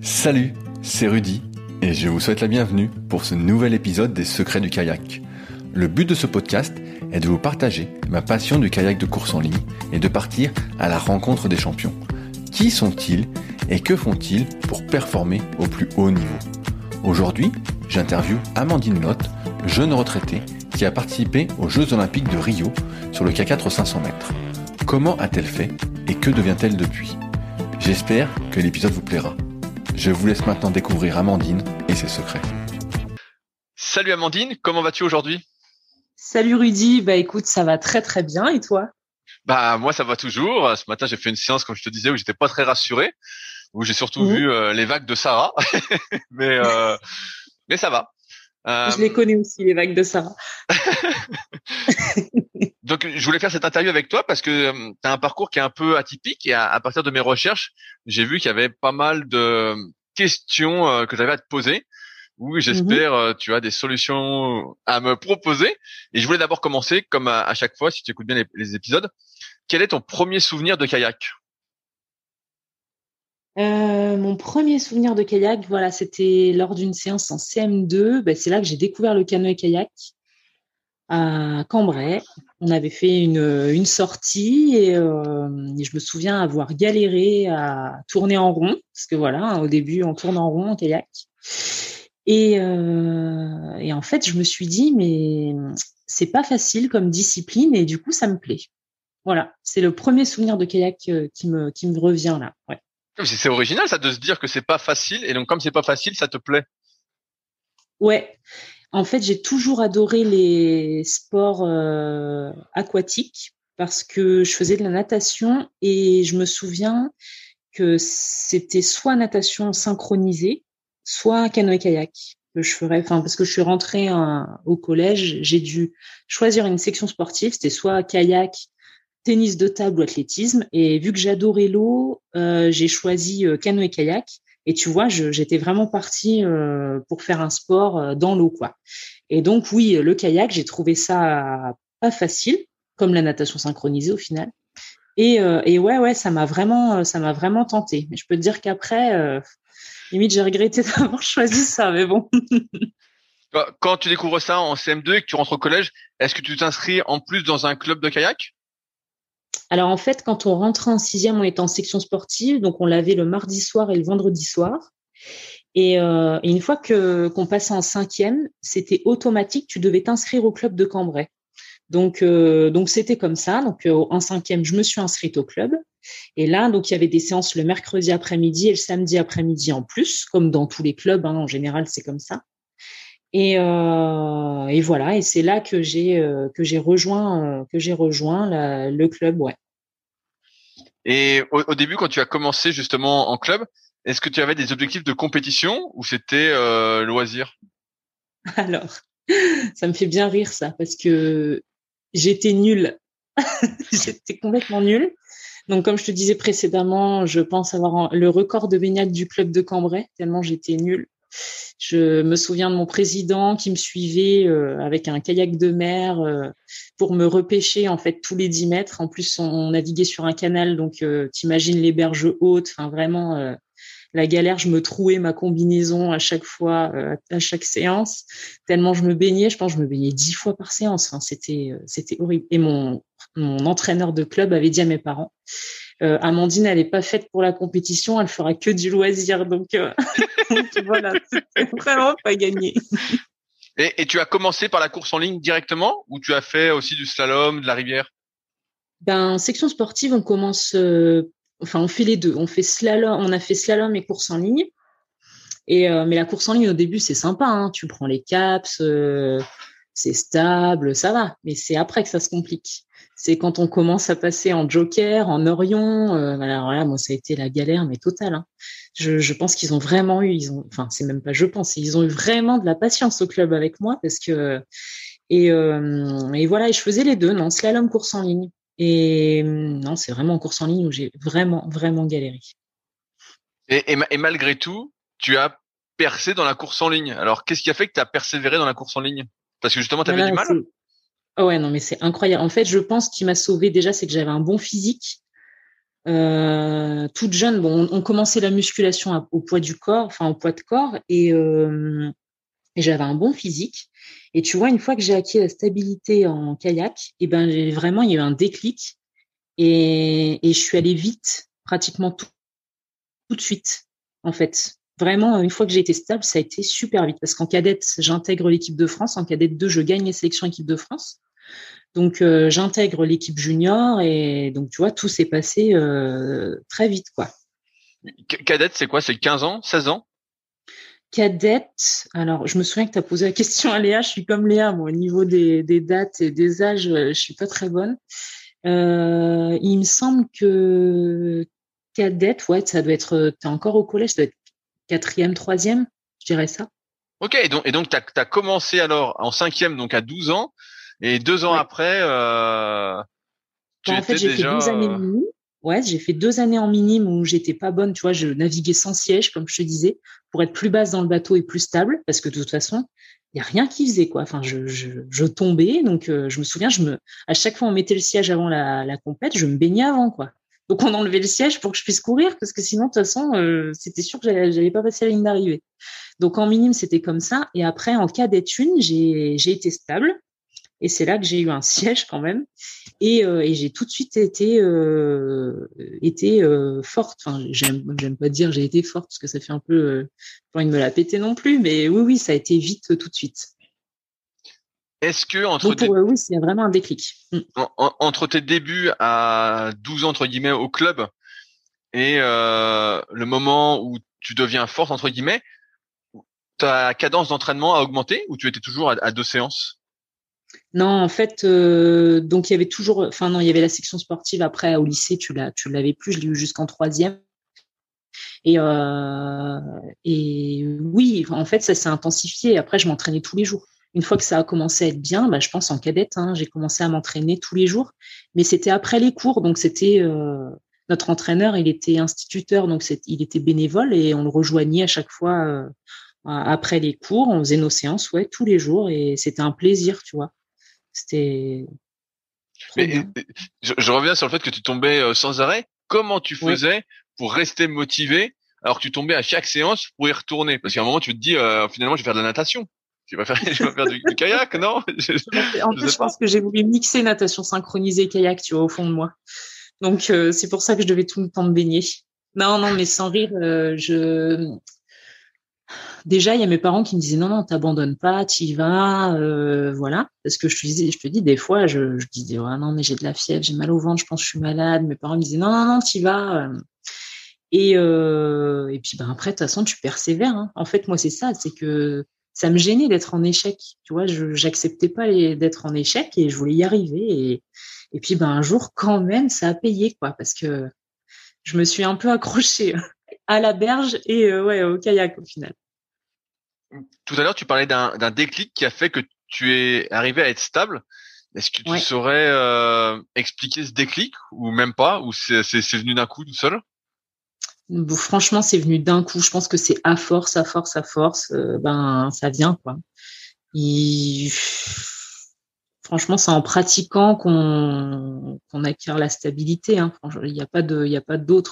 Salut, c'est Rudy et je vous souhaite la bienvenue pour ce nouvel épisode des Secrets du kayak. Le but de ce podcast est de vous partager ma passion du kayak de course en ligne et de partir à la rencontre des champions. Qui sont-ils et que font-ils pour performer au plus haut niveau? Aujourd'hui, j'interviewe Amandine Lotte, jeune retraitée qui a participé aux Jeux Olympiques de Rio sur le K4 500 mètres. Comment a-t-elle fait et que devient-elle depuis? J'espère que l'épisode vous plaira. Je vous laisse maintenant découvrir Amandine et ses secrets. Salut Amandine, comment vas-tu aujourd'hui? Salut Rudy, bah écoute, ça va très très bien et toi? Bah moi ça va toujours. Ce matin j'ai fait une séance comme je te disais où j'étais pas très rassuré, où j'ai surtout mmh. vu euh, les vagues de Sarah, mais euh, mais ça va. Euh... Je les connais aussi les vagues de Sarah. Donc je voulais faire cette interview avec toi parce que euh, tu as un parcours qui est un peu atypique et à, partir de mes recherches, j'ai vu qu'il y avait pas mal de questions euh, que tu avais à te poser. Oui, j'espère mm tu as des solutions à me proposer. Et je voulais d'abord commencer, comme à, chaque fois, si tu écoutes bien les, épisodes, quel est ton premier souvenir de kayak? Euh, mon premier souvenir de kayak, voilà, c'était lors d'une séance en CM2. Ben, c'est là que j'ai découvert le canoë kayak à Cambrai. On avait fait une, une sortie et, euh, je me souviens avoir galéré à tourner en rond, parce que voilà, au début, on tourne en rond en kayak. Et, euh, et en fait, je me suis dit, mais c'est pas facile comme discipline et du coup, ça me plaît. Voilà, c'est le premier souvenir de kayak euh, qui me, qui me revient là. Ouais. C'est original ça de se dire que c'est pas facile et donc comme c'est pas facile, ça te plaît. Ouais. En fait, j'ai toujours adoré les sports euh, aquatiques parce que je faisais de la natation et je me souviens que c'était soit natation synchronisée, soit canoë-kayak je ferais. Enfin, parce que je suis rentrée au collège, j'ai dû choisir une section sportive. C'était soit kayak, tennis de table ou athlétisme. Et vu que j'adorais l'eau, euh, j'ai choisi euh, canoë-kayak. Et tu vois, j'étais vraiment partie euh, pour faire un sport euh, dans l'eau, quoi. Et donc oui, le kayak, j'ai trouvé ça pas facile, comme la natation synchronisée au final. Et, euh, et ouais, ouais, ça m'a vraiment, ça m'a vraiment tenté. Mais je peux te dire qu'après, limite, j'ai regretté d'avoir choisi ça, mais bon. Quand tu découvres ça en CM2 et que tu rentres au collège, est-ce que tu t'inscris en plus dans un club de kayak? Alors en fait, quand on rentrait en sixième, on était en section sportive, donc on l'avait le mardi soir et le vendredi soir. Et, euh, une fois que qu'on passait en cinquième, c'était automatique, tu devais t'inscrire au club de Cambrai. Donc euh, donc c'était comme ça. Donc euh, en cinquième, je me suis inscrite au club. Et là, donc il y avait des séances le mercredi après-midi et le samedi après-midi en plus, comme dans tous les clubs. Hein, en général, c'est comme ça. Et, euh, et voilà, et c'est là que j'ai euh, que j'ai rejoint euh, que j'ai rejoint la, le club, ouais. Et au, au, début, quand tu as commencé justement en club, est-ce que tu avais des objectifs de compétition ou c'était euh, loisir? Alors, ça me fait bien rire ça parce que j'étais nulle, j'étais complètement nulle. Donc, comme je te disais précédemment, je pense avoir le record de baignade du club de Cambrai, tellement j'étais nulle. Je me souviens de mon président qui me suivait euh, avec un kayak de mer euh, pour me repêcher en fait tous les 10 mètres. En plus, on, naviguait sur un canal, donc euh, t'imagines les berges hautes. Vraiment la galère. Je me trouais ma combinaison à chaque fois, à chaque séance, tellement je me baignais. Je pense que je me baignais dix fois par séance. C'était horrible. Et mon entraîneur de club avait dit à mes parents euh, Amandine, elle n'est pas faite pour la compétition, elle fera que du loisir. Donc, euh, voilà, c'est vraiment pas gagné. Et, tu as commencé par la course en ligne directement ou tu as fait aussi du slalom, de la rivière? Ben, section sportive, on commence, euh, enfin, on fait les deux. On fait slalom, on a fait slalom et course en ligne. Et mais la course en ligne au début, c'est sympa. Hein. Tu prends les caps, c'est stable, ça va. Mais c'est après que ça se complique c'est quand on commence à passer en joker, en orion. Euh, alors là, moi, ça a été la galère, mais totale. Hein. Je, je, pense qu'ils ont vraiment eu, ils ont, enfin, c'est même pas je pense, ils ont eu vraiment de la patience au club avec moi parce que et, euh, et voilà, et je faisais les deux, non, slalom, course en ligne. Et non, c'est vraiment en course en ligne où j'ai vraiment, vraiment galéré. Et, et, et, malgré tout, tu as percé dans la course en ligne. Alors, qu'est-ce qui a fait que tu as persévéré dans la course en ligne? Parce que justement, tu avais du mal? Oh ouais, non, mais c'est incroyable. En fait, je pense qu'il m'a sauvé déjà, c'est que j'avais un bon physique. Euh, toute jeune, bon, on, commençait la musculation au poids du corps, enfin au poids de corps, et, euh, et j'avais un bon physique. Et tu vois, une fois que j'ai acquis la stabilité en kayak, et eh ben vraiment il y a eu un déclic et, et je suis allée vite, pratiquement tout, tout de suite, en fait. Vraiment, une fois que j'ai été stable, ça a été super vite parce qu'en cadette, j'intègre l'équipe de France. En cadette 2, je gagne les sélections équipe de France. Donc, euh, j'intègre l'équipe junior et donc, tu vois, tout s'est passé euh, très vite, quoi. Cadette, c'est quoi? C'est 15 ans? 16 ans? Cadette, alors je me souviens que tu as posé la question à Léa, je suis comme Léa, moi, au niveau des, des dates et des âges, je suis pas très bonne. Euh, il me semble que cadette, ouais, ça doit être, tu es encore au collège, ça doit être quatrième, troisième, je dirais ça. Ok, et donc, et donc tu as, commencé alors en cinquième, donc à 12 ans, et deux ans après, euh, tu en fait, j'ai fait deux années minime. Ouais, j'ai fait deux années en minime où j'étais pas bonne, tu vois, je naviguais sans siège, comme je te disais, pour être plus basse dans le bateau et plus stable, parce que de toute façon, il y a rien qui faisait quoi. Enfin, je, je, je tombais, donc euh, je me souviens, je me, à chaque fois on mettait le siège avant la, la compète, je me baignais avant quoi. Donc on enlevait le siège pour que je puisse courir, parce que sinon de toute façon, euh, c'était sûr que j'allais pas passer la ligne d'arrivée. Donc en minime c'était comme ça, et après en cadette une, j'ai été stable. Et c'est là que j'ai eu un siège quand même. Et, euh, j'ai tout de suite été, euh, été forte. Enfin, j'aime, pas dire j'ai été forte parce que ça fait un peu, pas envie de me la péter non plus. Mais oui, oui, ça a été vite tout de suite. Est-ce que entre oui, c'est vraiment un déclic. Mm. entre tes débuts à 12 ans entre guillemets au club et euh, le moment où tu deviens forte entre guillemets, ta cadence d'entraînement a augmenté ou tu étais toujours à deux séances? Non, en fait, euh, donc il y avait toujours, enfin non, il y avait la section sportive après au lycée, tu l'as, tu l'avais plus, je l'ai eu jusqu'en troisième. Et euh, et oui, en fait, ça s'est intensifié. Après, je m'entraînais tous les jours. Une fois que ça a commencé à être bien, bah, je pense en cadette, hein, j'ai commencé à m'entraîner tous les jours. Mais c'était après les cours, donc c'était euh, notre entraîneur, il était instituteur, donc il était bénévole et on le rejoignait à chaque fois euh, après les cours. On faisait nos séances, ouais, tous les jours et c'était un plaisir, tu vois. C'était. Mais je, reviens sur le fait que tu tombais euh, sans arrêt. Comment tu faisais pour rester motivé alors que tu tombais à chaque séance pour y retourner? Parce qu'à un moment, tu te dis euh, finalement, je vais faire de la natation. Je vais faire, du, kayak, non? En plus, je, pense que j'ai voulu mixer natation synchronisée kayak, tu vois, au fond de moi. Donc, euh, c'est pour ça que je devais tout le temps me baigner. Non, non, mais sans rire, je déjà, il y a mes parents qui me disaient non, non, t'abandonnes pas, t'y vas, euh, voilà. Parce que je te disais, je te dis, des fois, je, je disais, ouais, non, mais j'ai de la fièvre, j'ai mal au ventre, je pense que je suis malade. Mes parents me disaient non, non, non, t'y vas. Et, euh, et puis, ben, après, de toute façon, tu persévères. Hein. En fait, moi, c'est ça, c'est que ça me gênait d'être en échec. Tu vois, je j'acceptais pas d'être en échec et je voulais y arriver. Et, et puis, ben, un jour, quand même, ça a payé, quoi, parce que je me suis un peu accrochée à la berge et euh, ouais, au kayak au final tout à l'heure, tu parlais d'un déclic qui a fait que tu es arrivé à être stable. Est-ce que tu saurais euh, expliquer ce déclic ou même pas? Ou c'est venu d'un coup tout seul? Franchement, c'est venu d'un coup. Je pense que c'est à force, à force, à force, euh, ben ça vient quoi. Franchement, c'est en pratiquant qu'on acquiert la stabilité. Hein. Il n'y a pas de, il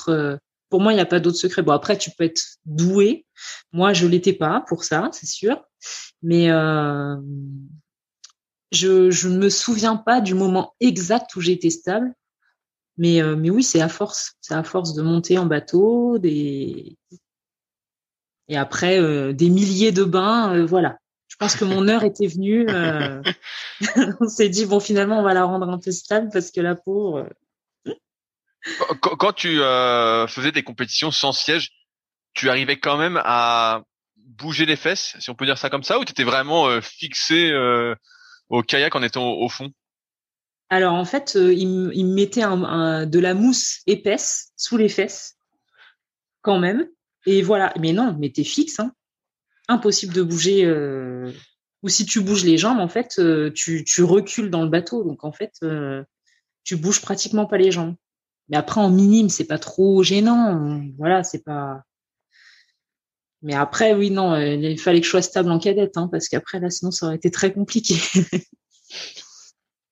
euh, pour moi, il n'y a pas d'autre secret. Bon, après, tu peux être doué. Moi, je l'étais pas pour ça, c'est sûr. Mais euh, je ne me souviens pas du moment exact où j'étais stable. Mais, euh, mais oui, c'est à force. C'est à force de monter en bateau, et après euh, des milliers de bains. voilà. Je pense que mon heure était venue. on s'est dit bon, finalement, on va la rendre un peu stable parce que la peau quand, tu euh, faisais des compétitions sans siège, tu arrivais quand même à bouger les fesses, si on peut dire ça comme ça, ou tu étais vraiment euh, fixé euh, au kayak en étant au, fond? Alors en fait, il, me mettait de la mousse épaisse sous les fesses, quand même. Et voilà. Mais non, mais t'es fixe. Hein. Impossible de bouger. Ou si tu bouges les jambes, en fait, tu, tu recules dans le bateau. Donc en fait, tu bouges pratiquement pas les jambes. Mais après, en minime, c'est pas trop gênant. Voilà, c'est pas. Mais après, oui, non, euh, il fallait que je sois stable en cadette, hein, parce qu'après, là, sinon, ça aurait été très compliqué.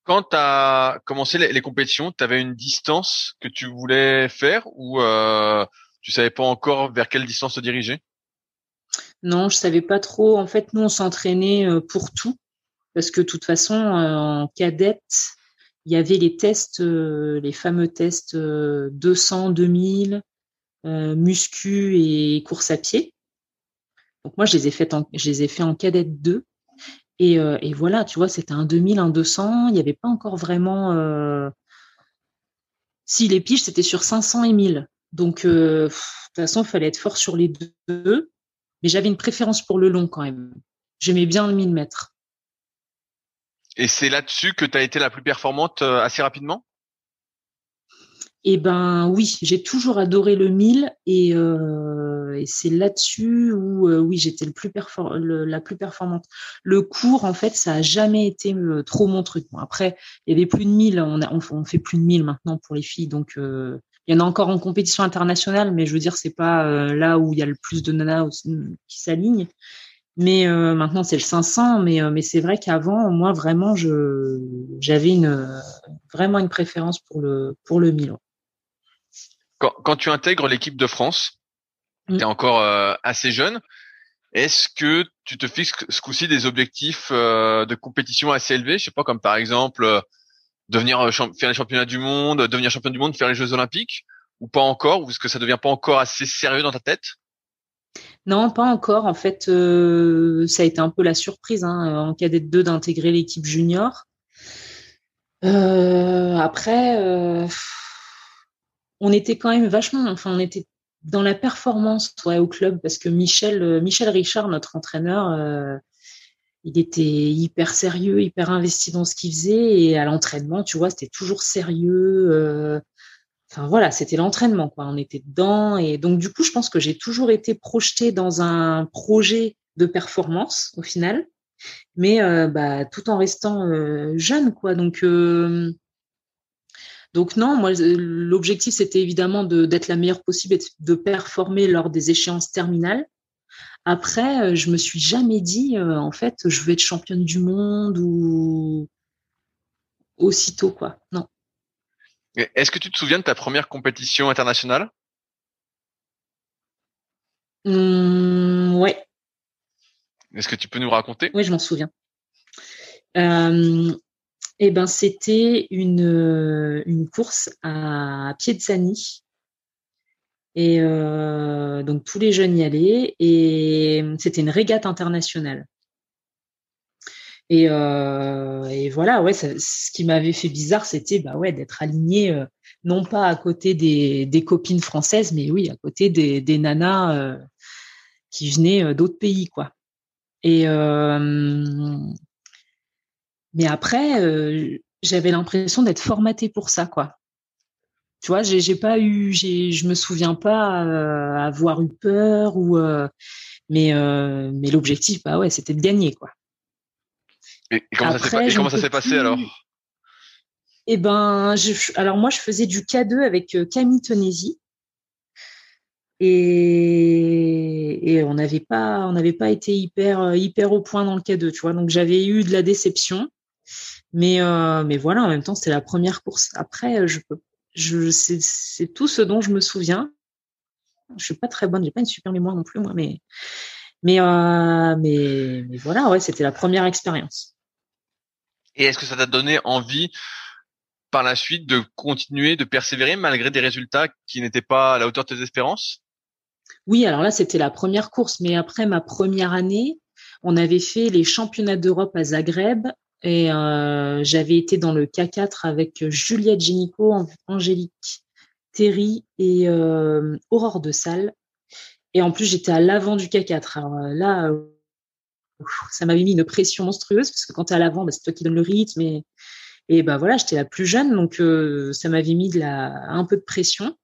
quand tu as commencé les, compétitions, tu avais une distance que tu voulais faire ou euh, tu savais pas encore vers quelle distance te diriger? Non, je savais pas trop. En fait, nous, on s'entraînait euh, pour tout parce que de toute façon, euh, en cadette, il y avait les tests, euh, les fameux tests 200, 2000, muscu et course à pied. Donc moi, je les ai fait en, en cadette 2 et, euh, et, voilà, tu vois, c'était un 2000, un 200. Il n'y avait pas encore vraiment. Euh... Si les piges, c'était sur 500 et 1000. Donc, euh, de toute façon, il fallait être fort sur les deux. Mais j'avais une préférence pour le long quand même. J'aimais bien le 1000 mètres. Et c'est là-dessus que tu as été la plus performante assez rapidement? Eh ben oui, j'ai toujours adoré le 1000 et, euh, et c'est là-dessus où euh, oui j'étais le plus la plus performante. Le cours en fait ça a jamais été euh, trop mon truc. Après il y avait plus de 1000, on, fait plus de 1000 maintenant pour les filles donc il y en a encore en compétition internationale mais je veux dire c'est pas là où il y a le plus de nanas qui s'alignent. Mais maintenant c'est le 500 mais mais c'est vrai qu'avant moi vraiment j'avais une vraiment une préférence pour le pour le 1000 quand, quand tu intègres l'équipe de France, mm. tu es encore euh, assez jeune. Est-ce que tu te fixes ce coup-ci des objectifs euh, de compétition assez élevés? Je sais pas, comme par exemple euh, devenir faire les championnats du monde, devenir champion du monde, faire les Jeux Olympiques, ou pas encore? Ou est-ce que ça devient pas encore assez sérieux dans ta tête? Non, pas encore. En fait, ça a été un peu la surprise hein, en cadet 2 d'intégrer l'équipe junior. après, on était quand même vachement, enfin, on était dans la performance ouais, au club parce que Michel, euh, Michel Richard, notre entraîneur, euh, il était hyper sérieux, hyper investi dans ce qu'il faisait et à l'entraînement, tu vois, c'était toujours sérieux. Euh, enfin voilà, c'était l'entraînement quoi. On était dedans et donc du coup, je pense que j'ai toujours été projetée dans un projet de performance au final, mais bah, tout en restant jeune quoi. Donc donc non, moi l'objectif c'était évidemment d'être la meilleure possible et de performer lors des échéances terminales. Après, euh, je me suis jamais dit euh, en fait je veux être championne du monde ou aussitôt quoi. Non. Est-ce que tu te souviens de ta première compétition internationale? Mmh, Ouais. Est-ce que tu peux nous raconter? Oui, je m'en souviens. Euh, eh ben, c'était une, euh, course à Piedzani. Et euh, donc tous les jeunes y allaient et c'était une régate internationale. Et, euh, voilà, ouais, ce qui m'avait fait bizarre, c'était bah d'être aligné non pas à côté des, des, copines françaises, mais oui à côté des, des nanas qui venaient d'autres pays, quoi. Et mais après, euh, j'avais l'impression d'être formatée pour ça, quoi. Tu vois, j'ai pas eu, je me souviens pas euh, avoir eu peur ou, euh, mais mais l'objectif, bah ouais, c'était de gagner, quoi. Et comment ça s'est passé alors? Eh ben, alors moi, je faisais du K2 avec Camille Tonesi. Et, et on n'avait pas on n'avait pas été hyper hyper au point dans le K2 tu vois donc j'avais eu de la déception mais, euh, mais voilà, en même temps, c'était la première course. Après, je peux, je, c'est tout ce dont je me souviens. Je suis pas très bonne, j'ai pas une super mémoire non plus, moi, mais, mais, euh, mais, mais voilà, ouais, c'était la première expérience. Et est-ce que ça t'a donné envie par la suite de continuer, de persévérer malgré des résultats qui n'étaient pas à la hauteur de tes espérances? Oui, alors là, c'était la première course, mais après ma première année, on avait fait les championnats d'Europe à Zagreb et euh, j'avais été dans le K4 avec Juliette Génico, Angélique Terry et euh, Aurore de Salle. Et en plus, j'étais à l'avant du K4. Alors euh, là, ça m'avait mis une pression monstrueuse parce que quand tu es à l'avant, bah, c'est toi qui donnes le rythme. Et, et bah voilà, j'étais la plus jeune, donc euh, ça m'avait mis de la, un peu de pression.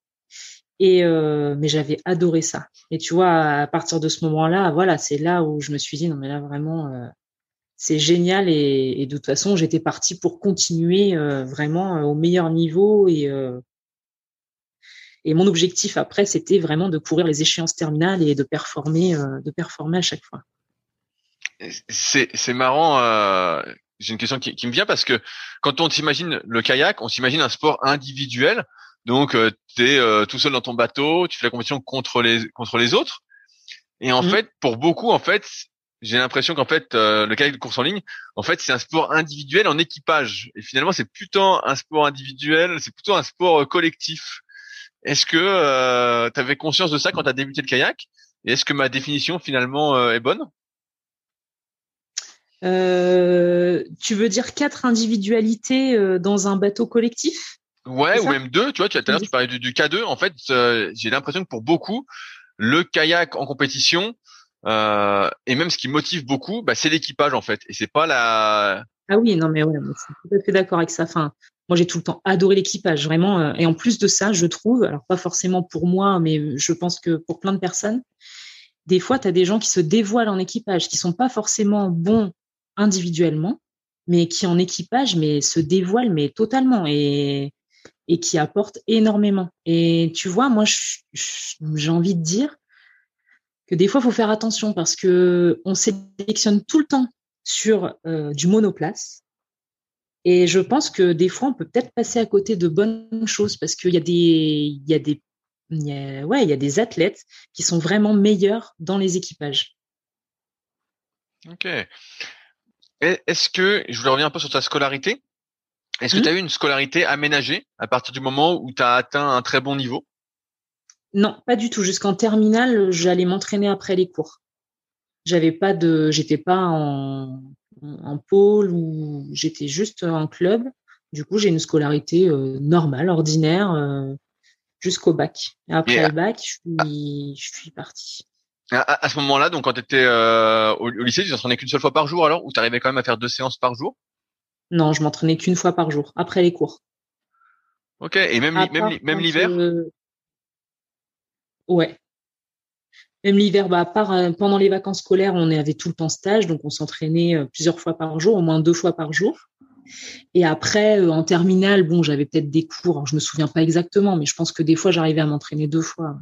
Et euh, mais j'avais adoré ça. Et tu vois, à partir de ce moment-là, voilà, c'est là où je me suis dit non mais là vraiment, c'est génial et, de toute façon j'étais partie pour continuer euh, vraiment euh, au meilleur niveau et euh, et mon objectif après c'était vraiment de courir les échéances terminales et de performer de performer à chaque fois. C'est c'est marrant j'ai une question qui, me vient parce que quand on s'imagine le kayak, on s'imagine un sport individuel. Donc, tu es tout seul dans ton bateau, tu fais la compétition contre les contre les autres. Et en mmh. fait, pour beaucoup, en fait, j'ai l'impression qu'en fait, euh, le kayak de course en ligne, en fait, c'est un sport individuel en équipage. Et finalement, c'est plutôt un sport individuel, c'est plutôt un sport collectif. Est-ce que tu avais conscience de ça quand tu as débuté le kayak? Et est-ce que ma définition finalement est bonne? Euh, tu veux dire quatre individualités euh, dans un bateau collectif? Ouais, ou même deux. Tu vois, tu, tout à l'heure tu parlais du, K2. En fait, euh, j'ai l'impression que pour beaucoup, le kayak en compétition et même ce qui motive beaucoup, bah, c'est l'équipage en fait. Et c'est pas la. Ah oui, non mais ouais, je suis tout à fait d'accord avec ça. Enfin, moi j'ai tout le temps adoré l'équipage, vraiment. et en plus de ça, je trouve, alors pas forcément pour moi, mais je pense que pour plein de personnes, des fois, tu as des gens qui se dévoilent en équipage, qui sont pas forcément bons individuellement, mais qui en équipage mais se dévoile mais totalement et et qui apporte énormément. Et tu vois, moi j'ai envie de dire que des fois il faut faire attention parce que on sélectionne tout le temps sur euh, du monoplace. Et je pense que des fois, on peut peut-être passer à côté de bonnes choses parce qu'il y a des, il y a des, ouais, il y a des athlètes qui sont vraiment meilleurs dans les équipages. Ok. Est-ce que, je voulais revenir un peu sur ta scolarité, est-ce que tu as eu une scolarité aménagée à partir du moment où tu as atteint un très bon niveau? Non, pas du tout. Jusqu'en terminale, j'allais m'entraîner après les cours. J'avais pas de, j'étais pas en, en pôle ou j'étais juste en club. Du coup, j'ai une scolarité euh, normale, ordinaire, euh, jusqu'au bac. après le bac, je suis, je suis partie. À, ce moment-là, donc quand tu étais euh, au, lycée, tu t'entraînais qu'une seule fois par jour alors? Ou tu arrivais quand même à faire deux séances par jour? Non, je m'entraînais qu'une fois par jour, après les cours. Ok, et même, même, même l'hiver? Ouais. Même l'hiver, bah, à part euh, pendant les vacances scolaires, on avait tout le temps stage, donc on s'entraînait plusieurs fois par jour, au moins deux fois par jour. Et après, en terminale, bon, j'avais peut-être des cours, alors je me souviens pas exactement, mais je pense que des fois, j'arrivais à m'entraîner deux fois.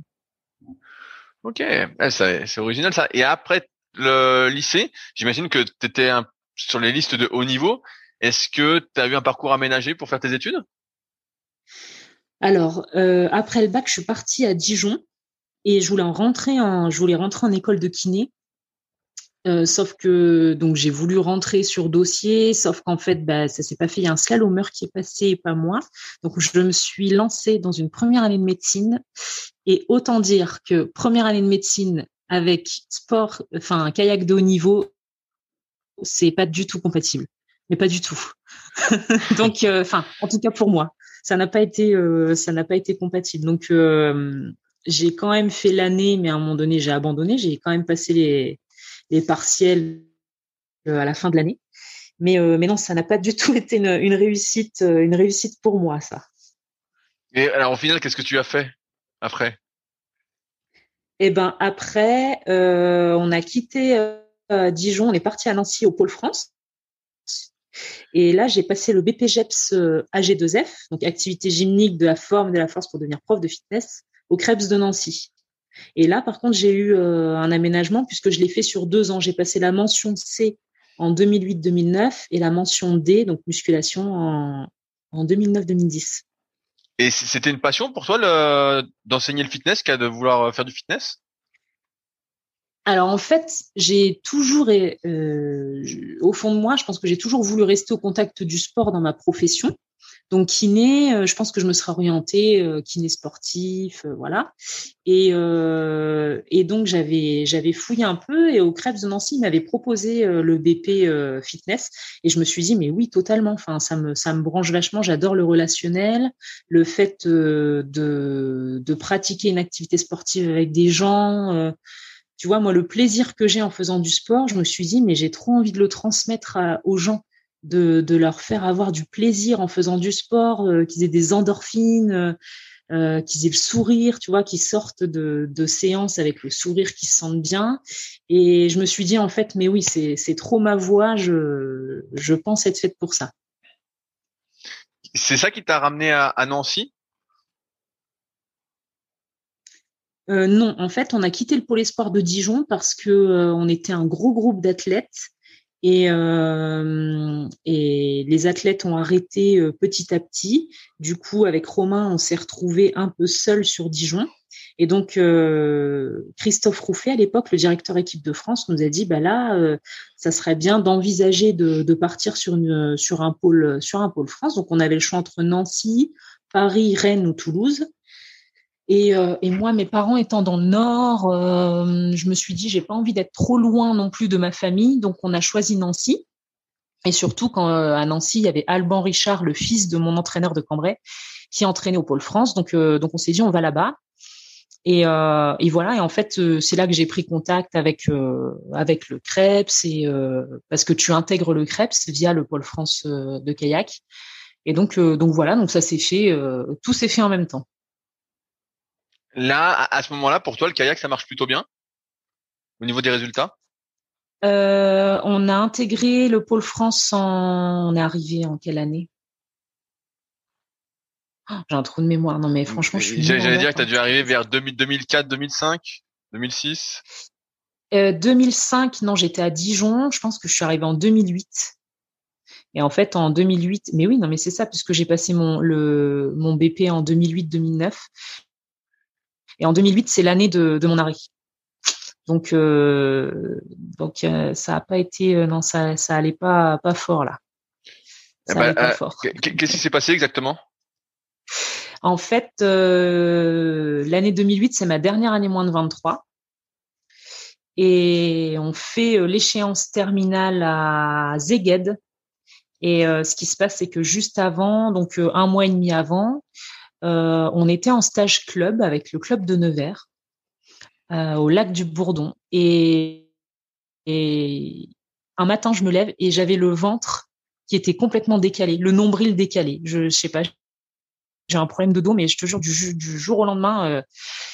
Ok, c'est original ça. Et après le lycée, j'imagine que tu étais sur les listes de haut niveau. Est-ce que tu as eu un parcours aménagé pour faire tes études? Alors, euh, après le bac, je suis partie à Dijon et je voulais rentrer en, je voulais rentrer en école de kiné. Euh, sauf que donc j'ai voulu rentrer sur dossier, sauf qu'en fait bah, ça s'est pas fait. Il y a un slalomeur qui est passé et pas moi. Donc je me suis lancée dans une première année de médecine et autant dire que première année de médecine avec sport, enfin kayak de haut niveau, c'est pas du tout compatible, mais pas du tout. donc euh, enfin en tout cas pour moi, ça n'a pas été euh, ça n'a pas été compatible. Donc j'ai quand même fait l'année, mais à un moment donné j'ai abandonné. J'ai quand même passé les les partiels euh, à la fin de l'année. Mais, euh, mais non, ça n'a pas du tout été une, réussite, euh, une réussite pour moi, ça. Et alors, au final, qu'est-ce que tu as fait après? Eh ben, après, on a quitté Dijon, on est parti à Nancy au Pôle France. Et là, j'ai passé le BPGEPS AG2F, donc activité gymnique de la forme et de la force pour devenir prof de fitness, au Krebs de Nancy. Et là, par contre, j'ai eu euh, un aménagement puisque je l'ai fait sur deux ans. J'ai passé la mention C en 2008-2009 et la mention D, donc musculation, en, en 2009-2010. Et c'était une passion pour toi d'enseigner le fitness qu'à de vouloir euh, faire du fitness? Alors en fait, j'ai toujours, euh, au fond de moi, je pense que j'ai toujours voulu rester au contact du sport dans ma profession. Donc kiné, euh, je pense que je me serais orientée euh, kiné sportif, euh, voilà. Et, donc j'avais j'avais fouillé un peu et au Krebs de Nancy, il m'avait proposé le BP fitness et je me suis dit mais oui totalement. Enfin ça me ça me branche vachement. J'adore le relationnel, le fait de de pratiquer une activité sportive avec des gens. tu vois, moi, le plaisir que j'ai en faisant du sport, je me suis dit, mais j'ai trop envie de le transmettre aux gens de, de, leur faire avoir du plaisir en faisant du sport, euh, qu'ils aient des endorphines, euh, qu'ils aient le sourire, tu vois, qu'ils sortent de, de séances avec le sourire, qu'ils se sentent bien. Et je me suis dit, en fait, mais oui, c'est trop ma voix, je, je pense être faite pour ça. C'est ça qui t'a ramené à, à Nancy? Euh, non, en fait, on a quitté le pôle espoir de Dijon parce que on était un gros groupe d'athlètes Et, euh, et les athlètes ont arrêté euh, petit à petit. Du coup, avec Romain, on s'est retrouvé un peu seul sur Dijon. Et donc, euh, Christophe Rouffet, à l'époque, le directeur équipe de France, nous a dit, bah là, euh, ça serait bien d'envisager de, de, partir sur, une, sur, un pôle, sur un pôle France. Donc, on avait le choix entre Nancy, Paris, Rennes ou Toulouse. Et, euh, et, moi, mes parents étant dans le Nord, euh, je me suis dit, j'ai pas envie d'être trop loin non plus de ma famille, donc on a choisi Nancy. Et surtout, quand euh, à Nancy, il y avait Alban Richard, le fils de mon entraîneur de Cambrai, qui entraînait au Pôle France. Donc, donc on s'est dit, on va là-bas. Et, et, voilà. Et en fait, c'est là que j'ai pris contact avec avec le Krebs, et parce que tu intègres le Krebs via le Pôle France de kayak. Et donc, donc voilà. Donc ça s'est fait. tout s'est fait en même temps. Là, à ce moment-là, pour toi, le kayak, ça marche plutôt bien au niveau des résultats? Euh, On a intégré le pôle France en... On est arrivé en quelle année? Oh, J'ai un trou de mémoire. Non, mais franchement, je suis. J'allais dire que tu as dû arriver vers 2004, 2005, 2006 euh, 2005, non, j'étais à Dijon. Je pense que je suis arrivée en 2008. Et en fait, en 2008, mais oui, non, mais c'est ça, puisque j'ai passé mon, le, mon BP en 2008-2009. Et en 2008, c'est l'année de, de, mon arrêt. Donc, euh, donc euh, ça a pas été, euh, non, ça, ça allait pas, pas fort là. Ça bah, pas fort. Qu'est-ce qui s'est passé exactement? En fait, l'année 2008, c'est ma dernière année moins de 23. Et on fait l'échéance terminale à Zeged. Et ce qui se passe, c'est que juste avant, donc un mois et demi avant, euh, on était en stage club avec le club de Nevers euh, au lac du Bourdon. Et, un matin, je me lève et j'avais le ventre qui était complètement décalé, le nombril décalé. Je, sais pas, j'ai un problème de dos, mais je te jure, du, jour au lendemain, euh,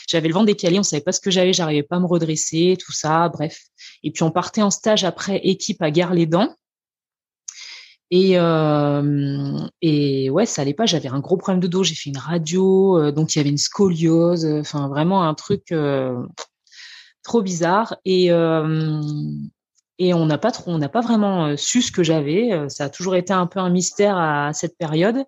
j'avais le ventre décalé, on savait pas ce que j'avais, j'arrivais pas à me redresser, tout ça, bref. Et puis on partait en stage après équipe à Gare-les-Dents. Et, euh, et ouais, ça allait pas. J'avais un gros problème de dos. J'ai fait une radio, euh, donc il y avait une scoliose. Enfin, vraiment un truc euh, trop bizarre. Et euh, et on n'a pas trop, on n'a pas vraiment su ce que j'avais. Ça a toujours été un peu un mystère à cette période.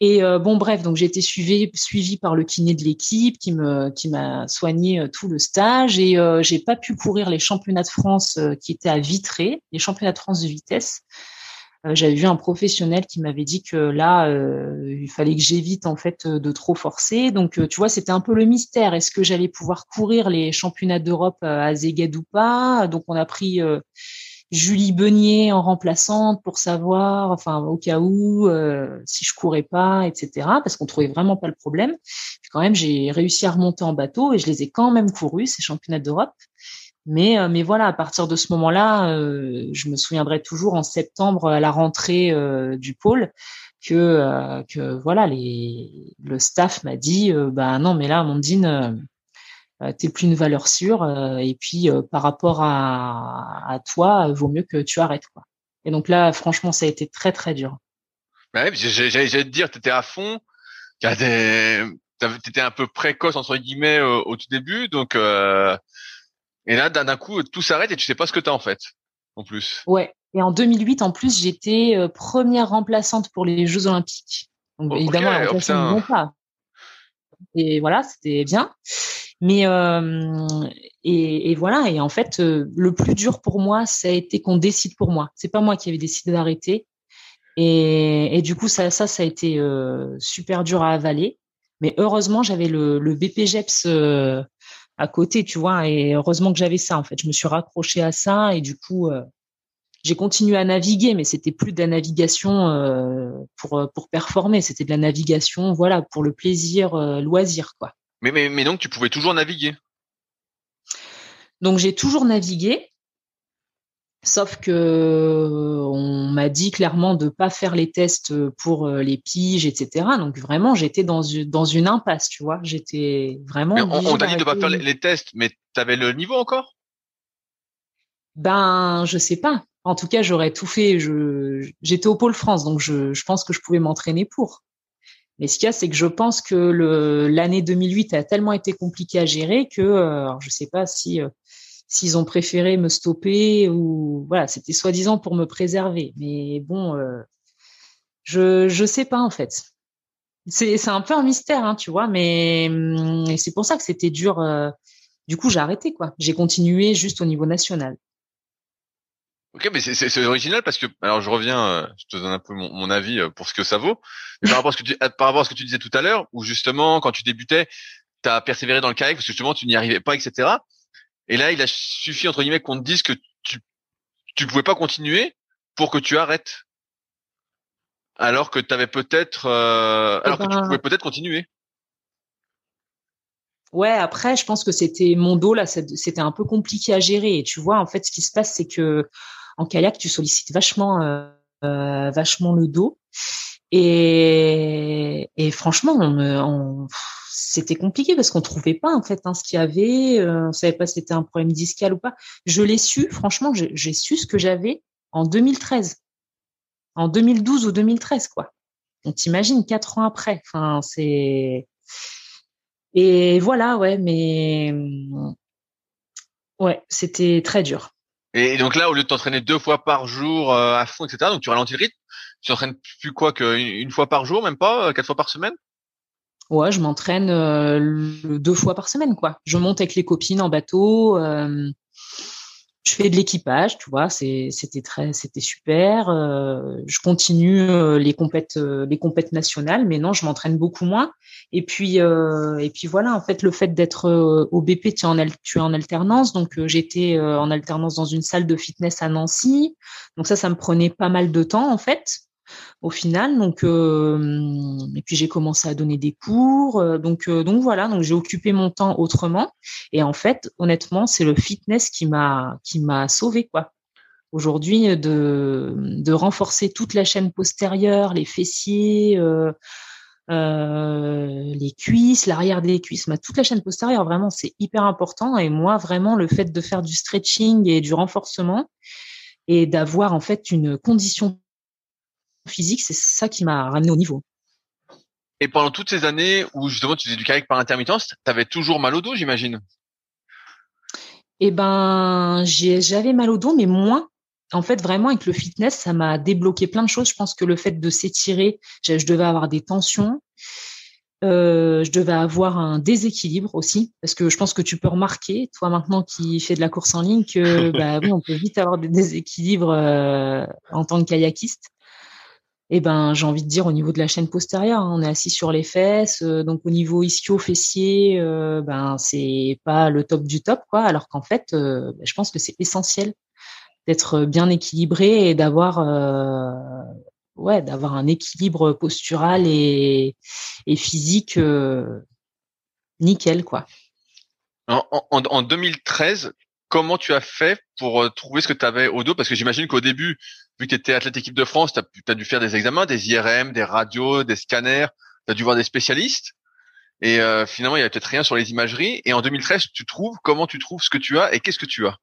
Et bon, bref, donc j'ai été suivie, suivie par le kiné de l'équipe qui me, qui m'a soigné tout le stage et j'ai pas pu courir les championnats de France qui étaient à Vitré, les championnats de France de vitesse. Euh, j'avais vu un professionnel qui m'avait dit que là, euh, il fallait que j'évite en fait de trop forcer. Donc, euh, tu vois, c'était un peu le mystère. Est-ce que j'allais pouvoir courir les championnats d'Europe à Zeged ou pas? Donc, on a pris Julie Beunier en remplaçante pour savoir, enfin au cas où, si je courais pas, etc. Parce qu'on trouvait vraiment pas le problème. Puis quand même, j'ai réussi à remonter en bateau et je les ai quand même courus ces championnats d'Europe. Mais, euh, mais voilà, à partir de ce moment-là, euh, je me souviendrai toujours en septembre à la rentrée euh, du pôle que, que voilà, les, le staff m'a dit, bah non, mais là, Amandine, t'es plus une valeur sûre, et puis par rapport à, à toi, vaut mieux que tu arrêtes quoi. Et donc là, franchement, ça a été très très dur. Bah ouais, j'allais te dire, t'étais à fond, t'étais un peu précoce entre guillemets au, au tout début, donc et là, d'un coup, tout s'arrête et tu sais pas ce que tu as en fait, en plus. Ouais. Et en 2008, en plus, j'étais euh, première remplaçante pour les Jeux Olympiques. Donc, évidemment, la remplaçante oh, pas. Et voilà, c'était bien. Mais euh, et, et, voilà. Et en fait, euh, le plus dur pour moi, ça a été qu'on décide pour moi. C'est pas moi qui avais décidé d'arrêter. Et, et, du coup, ça, ça, ça a été euh, super dur à avaler. Mais heureusement, j'avais le, le BPGEPS euh, à côté, tu vois. Et heureusement que j'avais ça, en fait. Je me suis raccrochée à ça et du coup, euh, j'ai continué à naviguer, mais c'était plus de la navigation euh, pour euh, pour performer. C'était de la navigation, voilà, pour le plaisir, loisir, quoi. Mais, mais mais donc tu pouvais toujours naviguer? Donc j'ai toujours navigué. Sauf que on m'a dit clairement de pas faire les tests pour les piges, etc. Donc vraiment, j'étais dans une, dans une impasse, tu vois. J'étais vraiment. on, t'a dit de pas faire les, tests, mais tu avais le niveau encore? Ben, je sais pas. En tout cas, j'aurais tout fait. Je, j'étais au pôle France, donc je, je pense que je pouvais m'entraîner pour. Mais ce qu'il y a, c'est que je pense que l'année 2008 a tellement été compliquée à gérer que, alors je sais pas si s'ils ont préféré me stopper ou voilà, c'était soi-disant pour me préserver. Mais bon, euh, je je sais pas en fait. C'est c'est un peu un mystère, hein, tu vois. Mais hum, c'est pour ça que c'était dur. Euh, du coup, j'ai arrêté quoi. J'ai continué juste au niveau national. Ok, mais c'est original parce que alors je reviens, euh, je te donne un peu mon, avis pour ce que ça vaut. Mais par rapport à ce que tu, par rapport à ce que tu disais tout à l'heure, où justement quand tu débutais, tu as persévéré dans le kayak parce que justement tu n'y arrivais pas, etc. Et là, il a suffi entre guillemets qu'on te dise que tu tu pouvais pas continuer pour que tu arrêtes, alors que tu avais peut-être, euh, alors que tu ben pouvais peut-être continuer. Ouais, après, je pense que c'était mon dos là, c'était un peu compliqué à gérer. Et tu vois, en fait, ce qui se passe, c'est que en kayak, tu sollicites vachement, euh, euh vachement le dos. Et, franchement, c'était compliqué parce qu'on trouvait pas en fait hein, ce qu'il y avait. Euh, on savait pas si c'était un problème discal ou pas. Je l'ai su, franchement, j'ai su ce que j'avais en 2013, en 2012 ou 2013 quoi. On t'imagine quatre ans après. Enfin, c'est et voilà, ouais, mais ouais, c'était très dur. Et donc là, au lieu de t'entraîner deux fois par jour euh, à fond, etc., donc tu ralentis le rythme, t'entraînes plus quoi qu'une fois par jour, même pas, euh, quatre fois par semaine? Ouais, je m'entraîne euh, deux fois par semaine, quoi. Je monte avec les copines en bateau. Euh, je fais de l'équipage, tu vois. c'était très, c'était super. Je continue les compètes, les compètes nationales, mais non, je m'entraîne beaucoup moins. Et puis, et puis voilà. En fait, le fait d'être au BP, tu es en, tu es en alternance. Donc, j'étais en alternance dans une salle de fitness à Nancy. Donc ça, ça me prenait pas mal de temps, en fait au final. Donc, euh, et puis j'ai commencé à donner des cours. Euh, donc, euh, donc voilà. Donc j'ai occupé mon temps autrement. Et en fait, honnêtement, c'est le fitness qui m'a qui m'a sauvé quoi. Aujourd'hui, de renforcer toute la chaîne postérieure, les fessiers. Les cuisses, l'arrière des cuisses, toute la chaîne postérieure, vraiment, c'est hyper important. Et moi, vraiment, le fait de faire du stretching et du renforcement et d'avoir en fait une condition physique, c'est ça qui m'a ramené au niveau. Et pendant toutes ces années où justement tu faisais du kayak par intermittence, tu avais toujours mal au dos, j'imagine? Eh ben, j'avais mal au dos, mais moins. En fait, vraiment, avec le fitness, ça m'a débloqué plein de choses. Je pense que le fait de s'étirer, je devais avoir des tensions. Euh, je devais avoir un déséquilibre aussi, parce que je pense que tu peux remarquer, toi maintenant qui fais de la course en ligne, que bah oui, on peut vite avoir des déséquilibres euh, en tant que kayakiste eh ben j'ai envie de dire au niveau de la chaîne postérieure, hein, on est assis sur les fesses, euh, donc au niveau ischio-fessier, euh, ben c'est pas le top du top quoi. Alors qu'en fait, euh, ben, je pense que c'est essentiel d'être bien équilibré et d'avoir un équilibre postural et, physique nickel quoi. En 2013, comment tu as fait pour trouver ce que tu avais au dos? Parce que j'imagine qu'au début, vu que tu étais athlète équipe de France, tu as, dû faire des examens, des IRM, des radios, des scanners, tu as dû voir des spécialistes. Et euh, finalement, il y avait peut-être rien sur les imageries. Et en 2013, tu trouves comment tu trouves ce que tu as et qu'est-ce que tu as?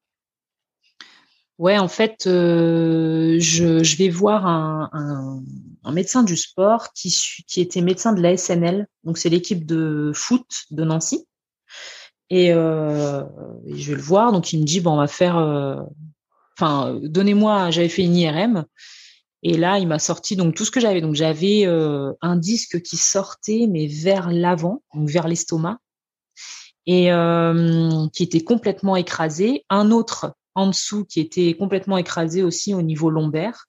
Ouais, en fait, euh, je, vais voir un, médecin du sport qui, qui était médecin de la SNL. Donc, c'est l'équipe de foot de Nancy. Et, euh, je vais le voir. Donc, il me dit, bon, on va faire enfin, donnez-moi, j'avais fait une IRM. Et là, il m'a sorti donc tout ce que j'avais. Donc j'avais euh, un disque qui sortait, mais vers l'avant, donc vers l'estomac, et euh, qui était complètement écrasé. Un autre en dessous qui était complètement écrasé aussi au niveau lombaire.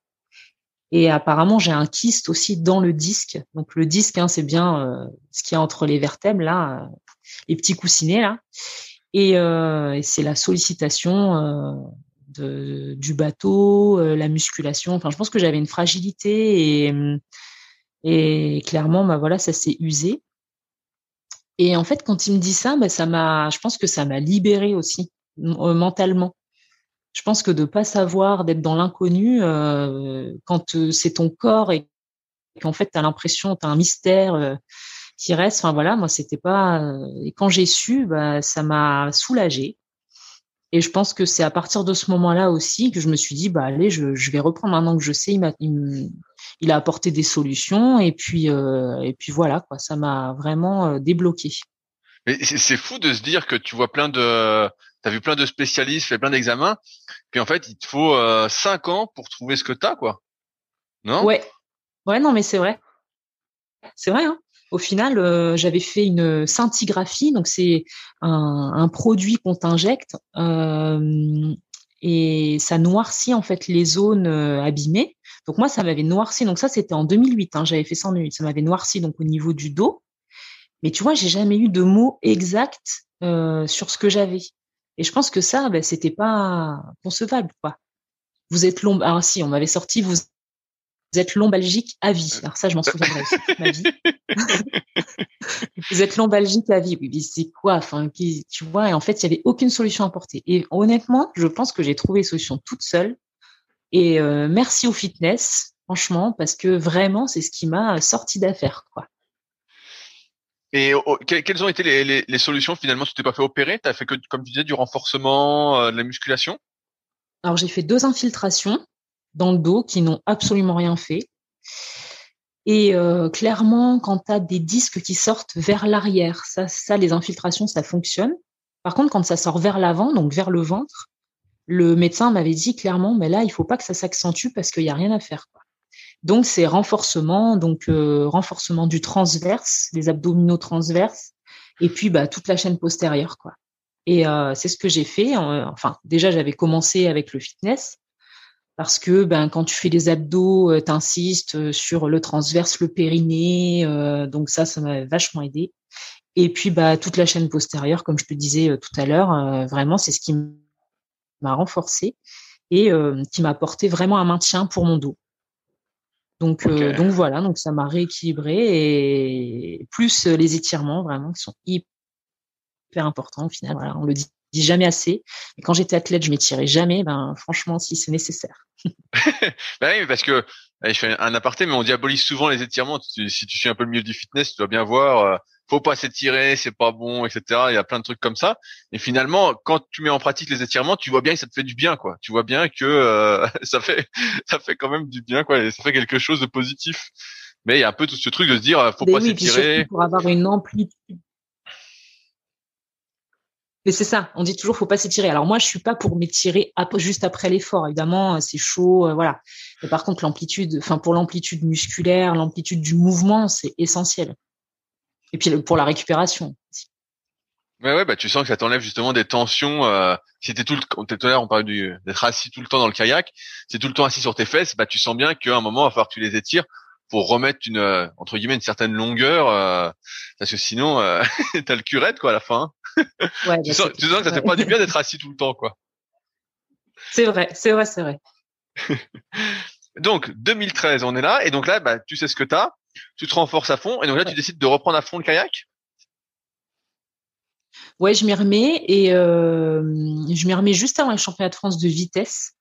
Et apparemment, j'ai un kyste aussi dans le disque. Donc le disque, hein, c'est bien euh, ce qu'il y a entre les vertèbres là, les petits coussinets là. Et, et c'est la sollicitation de, du bateau, euh, la musculation. Enfin, je pense que j'avais une fragilité et, et clairement, bah voilà, ça s'est usé. Et en fait, quand il me dit ça, bah, ça m'a, je pense que ça m'a libéré aussi euh, mentalement. Je pense que de pas savoir, d'être dans l'inconnu, euh, quand c'est ton corps et qu'en fait tu as l'impression, tu as un mystère qui reste. Enfin voilà, moi c'était pas. et quand j'ai su, bah, ça m'a soulagé. Et je pense que c'est à partir de ce moment-là aussi que je me suis dit, bah allez, je, vais reprendre maintenant que je sais. Il, a, il, a apporté des solutions et puis euh, et puis voilà quoi. Ça m'a vraiment euh, débloqué. Mais c'est fou de se dire que tu vois plein de as vu plein de spécialistes, fait plein d'examens, puis en fait, il te faut cinq ans pour trouver ce que tu as, quoi. Non? Ouais. Ouais, non, mais c'est vrai. C'est vrai. Hein au final, j'avais fait une scintigraphie, donc c'est un, produit qu'on t'injecte euh, et ça noircit en fait les zones abîmées. Donc moi, ça m'avait noirci. Donc ça, c'était en 2008. Hein, j'avais fait ça en 2008. Ça m'avait noirci donc au niveau du dos. Mais tu vois, j'ai jamais eu de mots exacts euh, sur ce que j'avais. Et je pense que ça, ben, c'était pas concevable, quoi. Vous êtes long. Ah si, on m'avait sorti. Vous êtes lombalgique à vie. Alors ça, je m'en souviendrai aussi ma vie. vous êtes lombalgique à vie. Oui, c'est quoi? Enfin, tu vois? Et en fait, il y avait aucune solution à apporter. Et honnêtement, je pense que j'ai trouvé solution toute seule. Et euh, merci au fitness, franchement, parce que vraiment, c'est ce qui m'a sorti d'affaire, quoi. Et quelles ont été les, solutions finalement Tu t'es pas fait opérer? Tu as fait que, comme tu disais, du renforcement, euh, de la musculation? Alors j'ai fait deux infiltrations dans le dos qui n'ont absolument rien fait. Et euh, clairement, quand tu as des disques qui sortent vers l'arrière, ça, ça, les infiltrations, ça fonctionne. Par contre, quand ça sort vers l'avant, donc vers le ventre, le médecin m'avait dit clairement, mais là, il faut pas que ça s'accentue parce qu'il y a rien à faire. Donc c'est renforcement, donc euh, renforcement du transverse, des abdominaux transverses, et puis bah, toute la chaîne postérieure, quoi. Et euh, c'est ce que j'ai fait. enfin, déjà j'avais commencé avec le fitness parce que ben quand tu fais les abdos, euh, t'insistes sur le transverse, le périnée, donc ça, ça m'a vachement aidé. Et puis bah toute la chaîne postérieure, comme je te disais tout à l'heure, vraiment c'est ce qui m'a renforcé et qui m'a apporté vraiment un maintien pour mon dos. Donc, euh, donc voilà, donc ça m'a rééquilibré et plus euh, les étirements vraiment qui sont hyper importants au final. Voilà, on le dit, jamais assez. Et quand j'étais athlète, je m'étirais jamais. Ben franchement, si c'est nécessaire. ben oui, parce que je fais un aparté, mais on diabolise souvent les étirements. Si tu suis un peu le milieu du fitness, tu dois bien voir. Euh, faut pas s'étirer, c'est pas bon, etc. Il y a plein de trucs comme ça. Et finalement, quand tu mets en pratique les étirements, tu vois bien que ça te fait du bien, quoi. Tu vois bien que euh, ça fait ça fait quand même du bien, quoi. Et ça fait quelque chose de positif. Mais il y a un peu tout ce truc de se dire, faut pas s'étirer. Pour avoir une amplitude. Mais c'est ça, on dit toujours faut pas s'étirer. Alors moi je suis pas pour m'étirer juste après l'effort. Évidemment, c'est chaud, euh, voilà. Mais par contre l'amplitude, enfin pour l'amplitude musculaire, l'amplitude du mouvement, c'est essentiel. Et puis pour la récupération. Ouais, ouais, bah tu sens que ça t'enlève justement des tensions. Euh, si t'es tout le tout à l'heure on parlait d'être assis tout le temps dans le kayak, si tout le temps assis sur tes fesses, bah tu sens bien qu'à un moment il va falloir que tu les étires pour remettre une euh, entre guillemets une certaine longueur, euh, parce que sinon euh, t'as le curette quoi à la fin. Ouais, tu, bah, sens, tu sens que ça fait pas du bien d'être assis tout le temps quoi. C'est vrai, c'est vrai, c'est vrai. donc 2013, on est là et donc là, bah tu sais ce que t'as tu te renforces à fond et donc là tu décides de reprendre à fond le kayak? Ouais, je m'y remets et euh, je m'y remets juste avant les championnats de France de vitesse.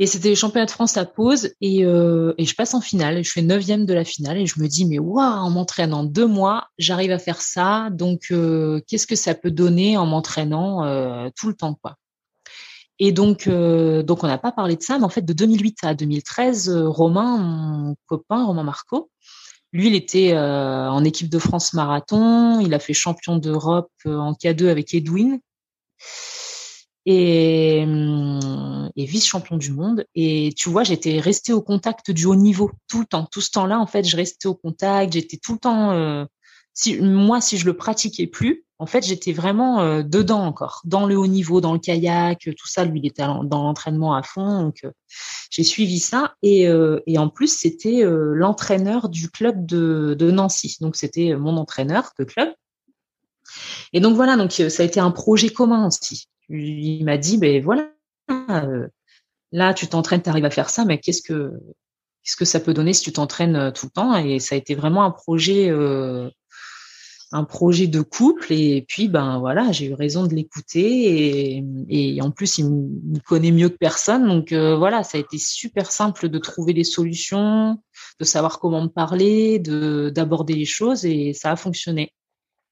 Et c'était les championnats de France à pause et, euh, et je passe en finale. Je fais neuvième de la finale et je me dis mais waouh, en m'entraînant deux mois, j'arrive à faire ça. Donc euh, qu'est-ce que ça peut donner en m'entraînant tout le temps quoi? Et donc, euh, donc on n'a pas parlé de ça, mais en fait, de 2008 à 2013, euh, Romain, mon copain, Romain Marco, lui, il était euh, en équipe de France marathon, il a fait champion d'Europe en K2 avec Edwin et, et vice-champion du monde. Et tu vois, j'étais restée au contact du haut niveau tout le temps. Tout ce temps-là, en fait, je restais au contact, j'étais tout le temps. si, moi, si je le pratiquais plus, en fait, j'étais vraiment euh, dedans encore, dans le haut niveau, dans le kayak, tout ça. Lui, il était dans l'entraînement à fond, donc euh, j'ai suivi ça. Et, euh, en plus, c'était l'entraîneur du club de, de Nancy, donc c'était mon entraîneur de club. Et donc voilà, donc ça a été un projet commun aussi. Il m'a dit, ben voilà, là tu t'entraînes, tu arrives à faire ça, mais qu'est-ce que qu'est-ce que ça peut donner si tu t'entraînes tout le temps? Et ça a été vraiment un projet un projet de couple et puis ben voilà j'ai eu raison de l'écouter et, et, en plus il me connaît mieux que personne. Donc euh, voilà ça a été super simple de trouver des solutions de savoir comment me parler de d'aborder les choses et ça a fonctionné.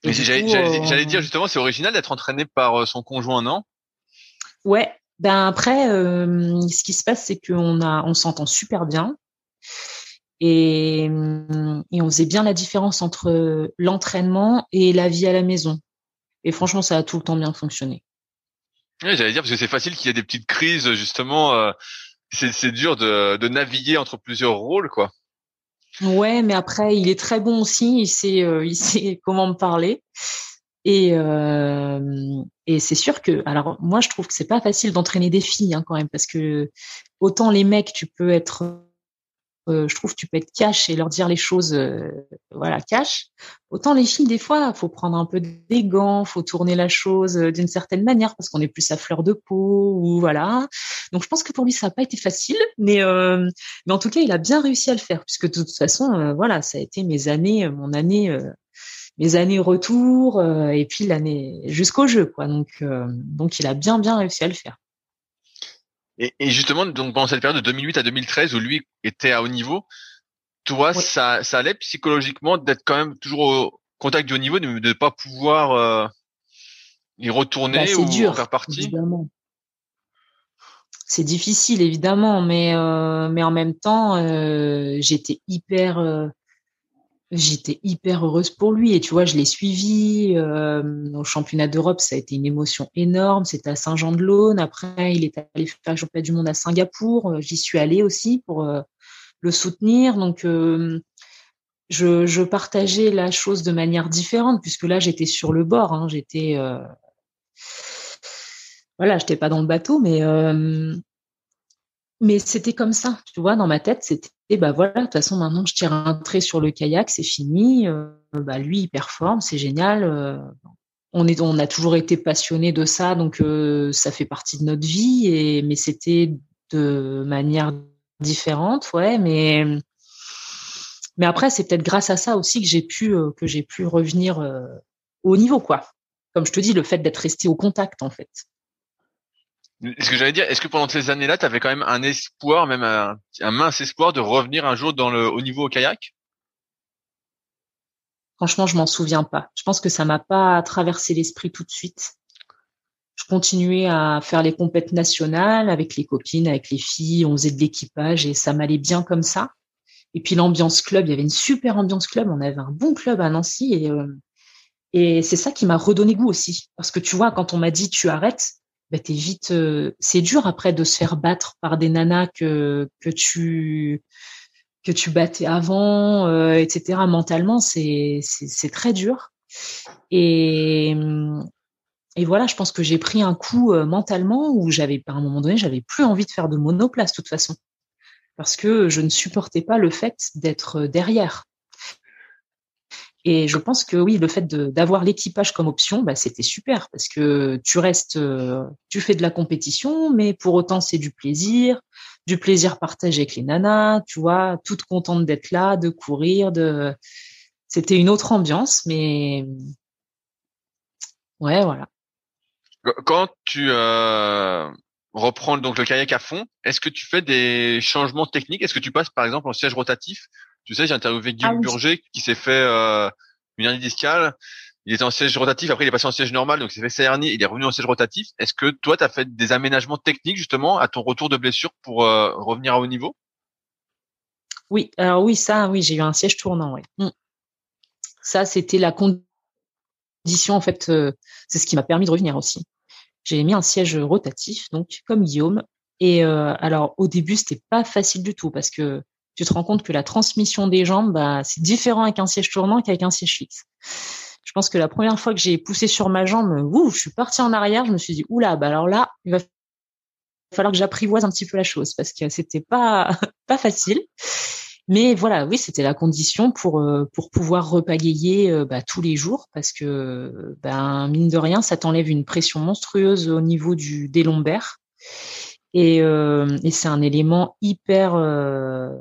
J'allais euh, dire justement c'est original d'être entraîné par euh, son conjoint non? Ouais. Ben après ce qui se passe c'est qu'on a on s'entend super bien et, et, on faisait bien la différence entre l'entraînement et la vie à la maison. Et franchement, ça a tout le temps bien fonctionné. Oui, j'allais dire parce que c'est facile qu'il y ait des petites crises justement. Euh, c'est dur de, de naviguer entre plusieurs rôles, quoi. Ouais, mais après, il est très bon aussi. Il sait, euh, il sait comment me parler. Et, euh, et c'est sûr que, alors moi, je trouve que c'est pas facile d'entraîner des filles hein, quand même, parce que autant les mecs, tu peux être je trouve tu peux être cash et leur dire les choses, euh, voilà, cash. Autant les filles, des fois, faut prendre un peu des gants, faut tourner la chose euh, d'une certaine manière parce qu'on est plus à fleur de peau ou voilà. Donc je pense que pour lui ça n'a pas été facile, mais mais en tout cas il a bien réussi à le faire puisque de toute façon, voilà, ça a été mes années, mon année. mes années retour et puis l'année jusqu'au jeu quoi donc donc il a bien bien réussi à le faire et, et, justement, donc pendant cette période de 2008 à 2013 où lui était à haut niveau, toi, ça, ça allait psychologiquement d'être quand même toujours au contact du haut niveau, de ne pas pouvoir euh, y retourner bah, ou dur, faire partie? C'est difficile évidemment, mais euh, mais en même temps, euh, j'étais hyper euh, j'étais hyper heureuse pour lui et tu vois je l'ai suivi euh, au championnat d'Europe ça a été une émotion énorme. C'était à Saint-Jean-de-Laune. Après il est allé faire le championnat du monde à Singapour. Euh, j'y suis allée aussi pour euh, le soutenir. Donc euh, je, je, partageais la chose de manière différente puisque là j'étais sur le bord hein, j'étais voilà j'étais pas dans le bateau mais mais c'était comme ça, tu vois, dans ma tête, c'était bah voilà, de toute façon maintenant je tire un trait sur le kayak, c'est fini. Euh, bah lui il performe, c'est génial. Euh, on est, on a toujours été passionné de ça, donc euh, ça fait partie de notre vie. Et mais c'était de manière différente, ouais. Mais mais après c'est peut-être grâce à ça aussi que j'ai pu que j'ai pu revenir au niveau, quoi. Comme je te dis, le fait d'être resté au contact en fait. Ce que j'allais dire, est-ce que pendant ces années-là, tu avais quand même un espoir, même un, mince espoir de revenir un jour dans le haut niveau au kayak? Franchement, je m'en souviens pas. Je pense que ça m'a pas traversé l'esprit tout de suite. Je continuais à faire les compètes nationales avec les copines, avec les filles, on faisait de l'équipage et ça m'allait bien comme ça. Et puis l'ambiance club, il y avait une super ambiance club, on avait un bon club à Nancy et euh, et c'est ça qui m'a redonné goût aussi parce que tu vois quand on m'a dit tu arrêtes, bah, t'es vite. Euh, c'est dur après de se faire battre par des nanas que que tu que tu battais avant, euh, etc. Mentalement, c'est c'est très dur. Et et voilà, je pense que j'ai pris un coup euh, mentalement où j'avais, à un moment donné, j'avais plus envie de faire de monoplace de toute façon, parce que je ne supportais pas le fait d'être derrière. Et je pense que oui, le fait d'avoir l'équipage comme option, bah, c'était super parce que tu restes, euh, tu fais de la compétition, mais pour autant c'est du plaisir, du plaisir partagé avec les nanas, tu vois, toute contente d'être là, de courir, de. C'était une autre ambiance, mais ouais, voilà. Quand tu euh, reprends donc le kayak à fond, est-ce que tu fais des changements techniques? Est-ce que tu passes par exemple en siège rotatif tu sais, j'ai interviewé Guillaume ah Burger qui s'est fait euh, une hernie discale. Il était en siège rotatif, après il est passé en siège normal, donc il s'est fait sa hernie, il est revenu en siège rotatif. Est-ce que toi, tu as fait des aménagements techniques justement à ton retour de blessure pour euh, revenir à haut niveau? Oui, alors oui, ça, oui, j'ai eu un siège tournant, oui. Mm. Ça, c'était la condition, en fait, euh, c'est ce qui m'a permis de revenir aussi. J'ai mis un siège rotatif, donc comme Guillaume. Et euh, alors au début, c'était pas facile du tout parce que tu te rends compte que la transmission des jambes, bah, c'est différent avec un siège tournant qu'avec un siège fixe. Je pense que la première fois que j'ai poussé sur ma jambe, ouh, je suis partie en arrière, je me suis dit, oula, bah alors là, il va falloir que j'apprivoise un petit peu la chose parce que c'était pas pas facile. Mais voilà, oui, c'était la condition pour euh, pour pouvoir repagayer euh, bah, tous les jours parce que ben mine de rien, ça t'enlève une pression monstrueuse au niveau du des lombaires et, euh, et c'est un élément hyper euh,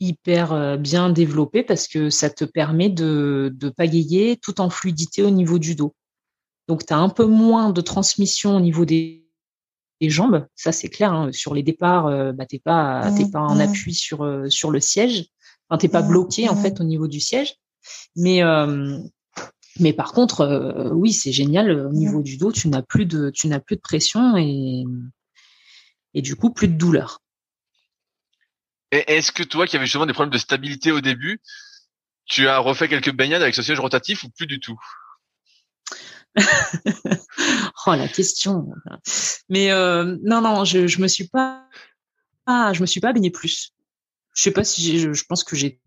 hyper euh, bien développé parce que ça te permet de, de pagayer tout en fluidité au niveau du dos. Donc tu as un peu moins de transmission au niveau des, des jambes, ça c'est clair. Hein. Sur les départs, euh, bah, t'es pas t'es pas en mmh. appui sur sur le siège, enfin t'es pas mmh. bloqué en mmh. fait au niveau du siège. Mais mais par contre, oui c'est génial au niveau du dos, tu n'as plus de tu n'as plus de pression et et du coup plus de douleur. Est-ce que toi qui avais justement des problèmes de stabilité au début, tu as refait quelques baignades avec ce siège rotatif ou plus du tout? Oh la question. Mais euh, non non, je je me suis pas ah, je me suis pas baignée plus. Je sais pas si je, je pense que j'étais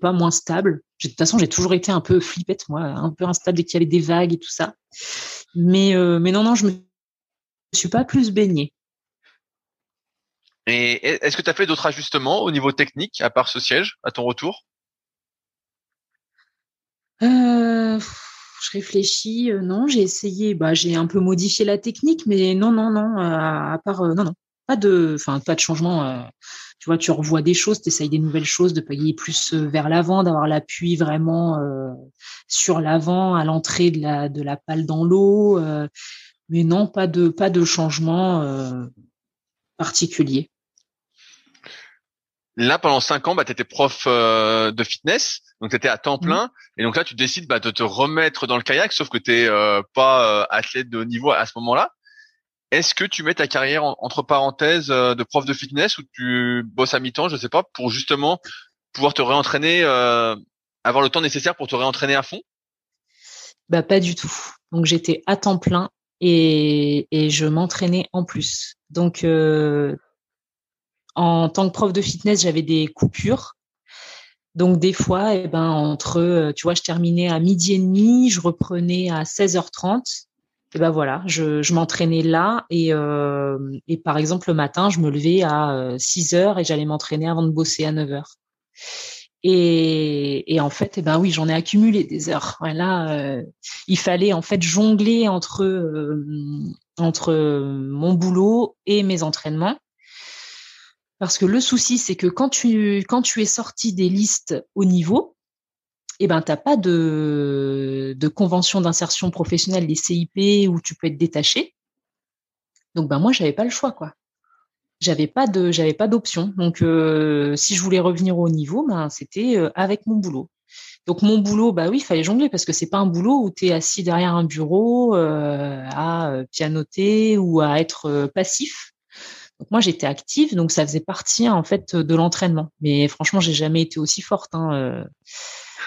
pas moins stable. De toute façon, j'ai toujours été un peu flippette moi, un peu instable dès qu'il y avait des vagues et tout ça. Mais euh, mais non non, je me suis pas plus baignée. Et est-ce que tu as fait d'autres ajustements au niveau technique à part ce siège à ton retour? Euh, je réfléchis. Euh, non, j'ai essayé. Bah, j'ai un peu modifié la technique, mais non, non, non. Euh, à part, non, non, pas de, enfin, pas de changement. tu vois, tu revois des choses, tu essayes des nouvelles choses, de payer plus vers l'avant, d'avoir l'appui vraiment sur l'avant, à l'entrée de la de la palle dans l'eau. mais non, pas de pas de changement particulier. Là, pendant cinq ans, bah, tu étais prof de fitness. Donc tu étais à temps mmh. plein et donc là tu décides bah, de te remettre dans le kayak sauf que tu n'es euh, pas euh, athlète de haut niveau à ce moment-là. Est-ce que tu mets ta carrière entre parenthèses euh, de prof de fitness ou tu bosses à mi-temps, je sais pas, pour justement pouvoir te réentraîner, avoir le temps nécessaire pour te réentraîner à fond? Bah pas du tout. Donc j'étais à temps plein et, et je m'entraînais en plus. Donc en tant que prof de fitness, j'avais des coupures donc des fois, eh ben entre, euh, tu vois, je terminais à midi et demi, je reprenais à 16h30. Et ben voilà, je, je m'entraînais là et, euh, et par exemple le matin, je me levais à 6 euh, heures et j'allais m'entraîner avant de bosser à 9 heures. Et, et en fait, eh ben oui, j'en ai accumulé des heures. Voilà, il fallait en fait jongler entre entre mon boulot et mes entraînements. Parce que le souci, c'est que quand tu, tu es sorti des listes au niveau, eh ben, t'as pas de, convention d'insertion professionnelle, les CIP, où tu peux être détaché. Donc, ben, moi, j'avais pas le choix, quoi. J'avais pas pas d'option. Donc, euh, si je voulais revenir au niveau, ben, c'était euh, avec mon boulot. Donc mon boulot, bah oui, il fallait jongler parce que c'est pas un boulot où tu assis derrière un bureau euh, à pianoter ou à être passif moi j'étais active, donc ça faisait partie en fait de l'entraînement. Mais franchement, j'ai jamais été aussi forte, hein, euh,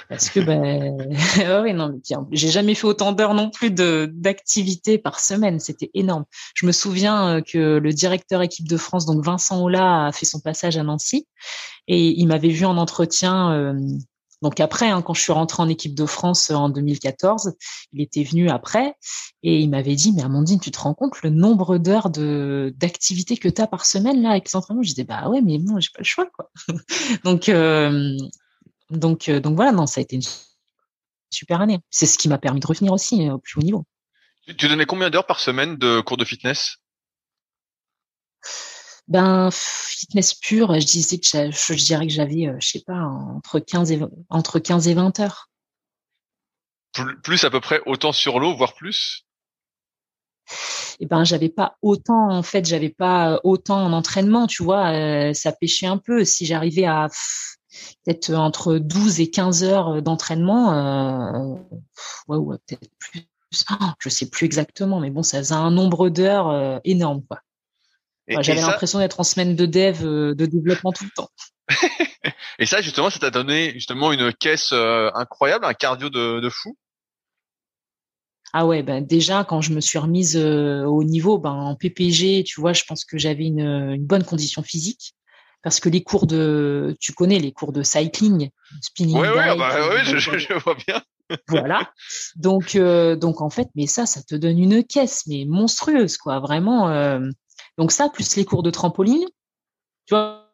parce que ben, oui, non, j'ai jamais fait autant d'heures non plus de d'activité par semaine. C'était énorme. Je me souviens euh, que le directeur équipe de France, donc Vincent Ola, a fait son passage à Nancy et il m'avait vu en entretien. Euh, donc après, hein, quand je suis rentrée en équipe de France en 2014, il était venu après et il m'avait dit, mais Amandine, tu te rends compte le nombre d'heures d'activité que tu as par semaine là avec les entraînements Je disais, bah ouais, mais bon, j'ai pas le choix quoi. donc euh, donc euh, donc voilà, non, ça a été une super année. C'est ce qui m'a permis de revenir aussi euh, au plus haut niveau. Tu donnais combien d'heures par semaine de cours de fitness? Ben fitness pur, je disais que je, dirais que j'avais, je sais pas, entre 15 et entre 15 et 20 heures. Plus à peu près autant sur l'eau, voire plus? Eh ben j'avais pas autant en fait j'avais pas autant en entraînement tu vois euh, ça pêchait un peu. Si j'arrivais à peut-être entre 12 et 15 heures d'entraînement euh, ouais, ouais peut-être plus. Ah, je sais plus exactement mais bon ça faisait un nombre d'heures euh, énorme quoi j'avais l'impression d'être en semaine de dev de développement tout le temps et ça justement ça t'a donné justement une caisse incroyable un cardio de, de fou? Ah ouais, ben déjà quand je me suis remise euh, au niveau, ben en PPG, tu vois, je pense que j'avais une, bonne condition physique parce que les cours de, tu connais les cours de cycling, spinning. Oui, oui, bah, oui, je, je, vois bien. voilà. Donc, euh, donc en fait, mais ça, ça te donne une caisse, mais monstrueuse, quoi, vraiment. Euh. Donc ça, plus les cours de trampoline, tu vois,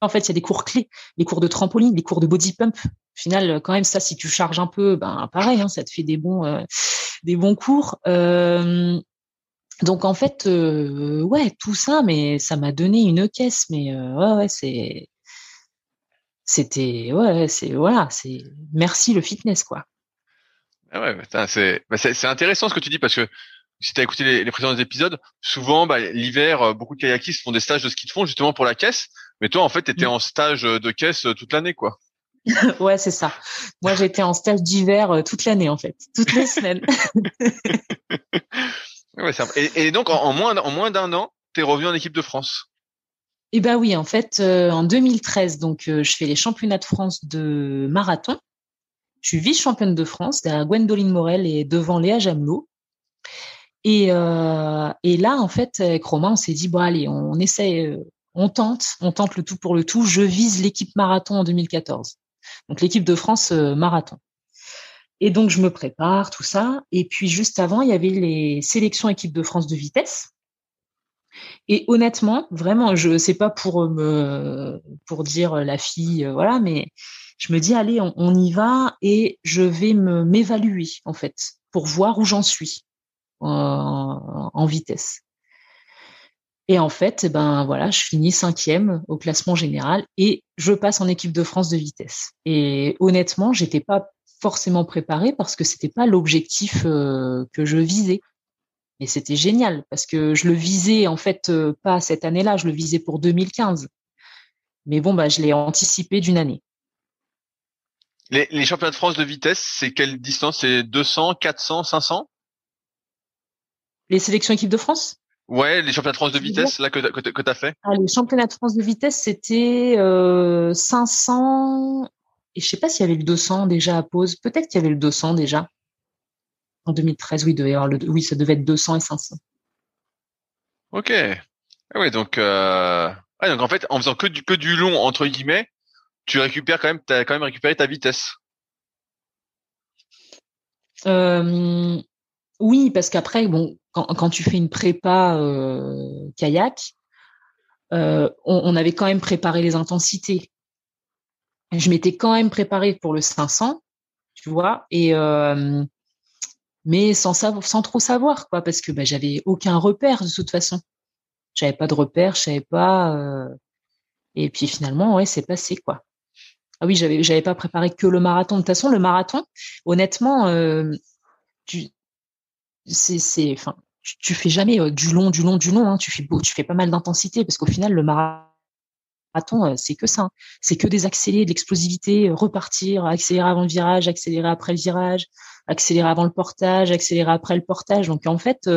en fait, il y a des cours clés, les cours de trampoline, les cours de body pump. Au final, quand même, ça, si tu charges un peu, ben pareil, hein, ça te fait des bons, euh, des bons cours. Euh, donc en fait, euh, ouais, tout ça, mais ça m'a donné une caisse. Mais ouais, ouais, c'est, c'était, ouais, c'est voilà, c'est merci le fitness, quoi. Ah ouais, bah, c'est intéressant ce que tu dis parce que si tu as écouté les, précédents épisodes, souvent bah, l'hiver, beaucoup de kayakistes font des stages de ski de fond justement pour la caisse. Mais toi, en fait, tu étais mm. en stage de caisse toute l'année, quoi. ouais, c'est ça. Moi, j'étais en stage d'hiver euh, toute l'année, en fait, toutes les semaines. ouais, et, et, donc, en, moins, en moins d'un an, tu es revenu en équipe de France. Eh ben oui, en fait, euh, en 2013, donc euh, je fais les championnats de France de marathon. Je suis vice-championne de France derrière Gwendoline Morel et devant Léa Jamelot. Et, euh, et là, en fait, avec Romain, on s'est dit, bon, allez, on, essaie, euh, on tente, on tente le tout pour le tout. Je vise l'équipe marathon en 2014. Donc, l'équipe de France euh, marathon. Et donc, je me prépare, tout ça. Et puis, juste avant, il y avait les sélections équipe de France de vitesse. Et honnêtement, vraiment, je sais pas pour me, pour dire la fille, voilà, mais je me dis, allez, on, on y va et je vais me m'évaluer, en fait, pour voir où j'en suis en, vitesse. Et en fait, ben voilà, je finis cinquième au classement général et je passe en équipe de France de vitesse. Et honnêtement, j'étais pas forcément préparée parce que c'était pas l'objectif euh, que je visais. Mais c'était génial parce que je le visais en fait euh, pas cette année-là, je le visais pour 2015. Mais bon, bah je l'ai anticipé d'une année. Les, les championnats de France de vitesse, c'est quelle distance? C'est 200, 400, 500 les sélections équipe de France? Ouais, les championnats de France de vitesse là que que, tu as fait. Ah, les championnats de France de vitesse, c'était euh, 500 et je sais pas s'il y avait le 200 déjà à pause. Peut-être qu'il y avait le 200 déjà. En 2013, oui, devait avoir le oui, ça devait être 200 et 500. OK. Ah oui, donc euh... donc en fait, en faisant que du que du long entre guillemets, tu récupères quand même as quand même récupéré ta vitesse. Euh, oui, parce qu'après, bon, quand, tu fais une prépa euh, kayak, euh, on, avait quand même préparé les intensités. Je m'étais quand même préparée pour le 500, tu vois, et euh, mais sans sans trop savoir, quoi, parce que bah, j'avais aucun repère de toute façon. J'avais pas de repère, je savais pas. et puis finalement, ouais, c'est passé, quoi. Ah oui, j'avais, j'avais pas préparé que le marathon. De toute façon, le marathon, honnêtement, tu, c'est, c'est, enfin, tu, fais jamais euh, du long, du long, du long. Hein. Tu fais beau, tu fais pas mal d'intensité parce qu'au final, le marathon, euh, c'est que ça. Hein. C'est que des accélérés, de l'explosivité, euh, repartir, accélérer avant le virage, accélérer après le virage, accélérer avant le portage, accélérer après le portage. Donc en fait,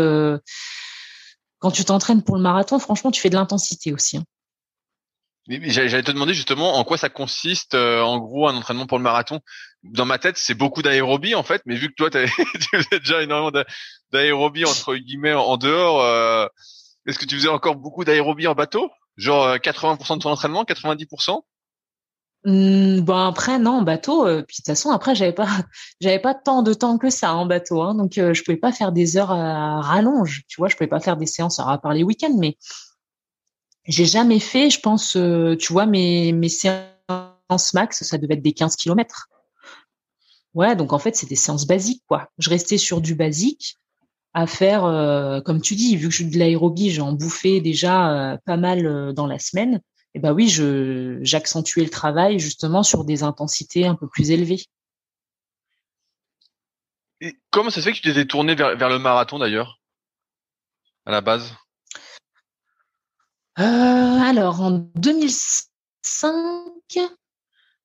quand tu t'entraînes pour le marathon, franchement, tu fais de l'intensité aussi. Hein. J'allais te demander justement en quoi ça consiste, en gros, un entraînement pour le marathon. Dans ma tête, c'est beaucoup d'aérobie en fait, mais vu que toi, tu faisais déjà énormément d'aérobie entre guillemets en dehors. Euh, est-ce que tu faisais encore beaucoup d'aérobie en bateau? Genre 80% euh, de ton entraînement, 90% mmh, Bon après non en bateau. Euh, puis de toute façon après j'avais pas j'avais pas tant de temps que ça en bateau, hein, donc je pouvais pas faire des heures à rallonge. Tu vois, je pouvais pas faire des séances à part les week-ends, mais j'ai jamais fait. Je pense, tu vois, mes mes séances max, ça devait être des 15 kilomètres. Ouais, donc en fait, c'est des séances basiques, quoi. Je restais sur du basique à faire, euh, comme tu dis, vu que je suis de l'aérobie, j'en bouffais déjà euh, pas mal euh, dans la semaine. Et ben oui, j'accentuais le travail justement sur des intensités un peu plus élevées. Et comment ça se fait que tu t'étais tourné vers, vers le marathon d'ailleurs, à la base? Alors en 2005,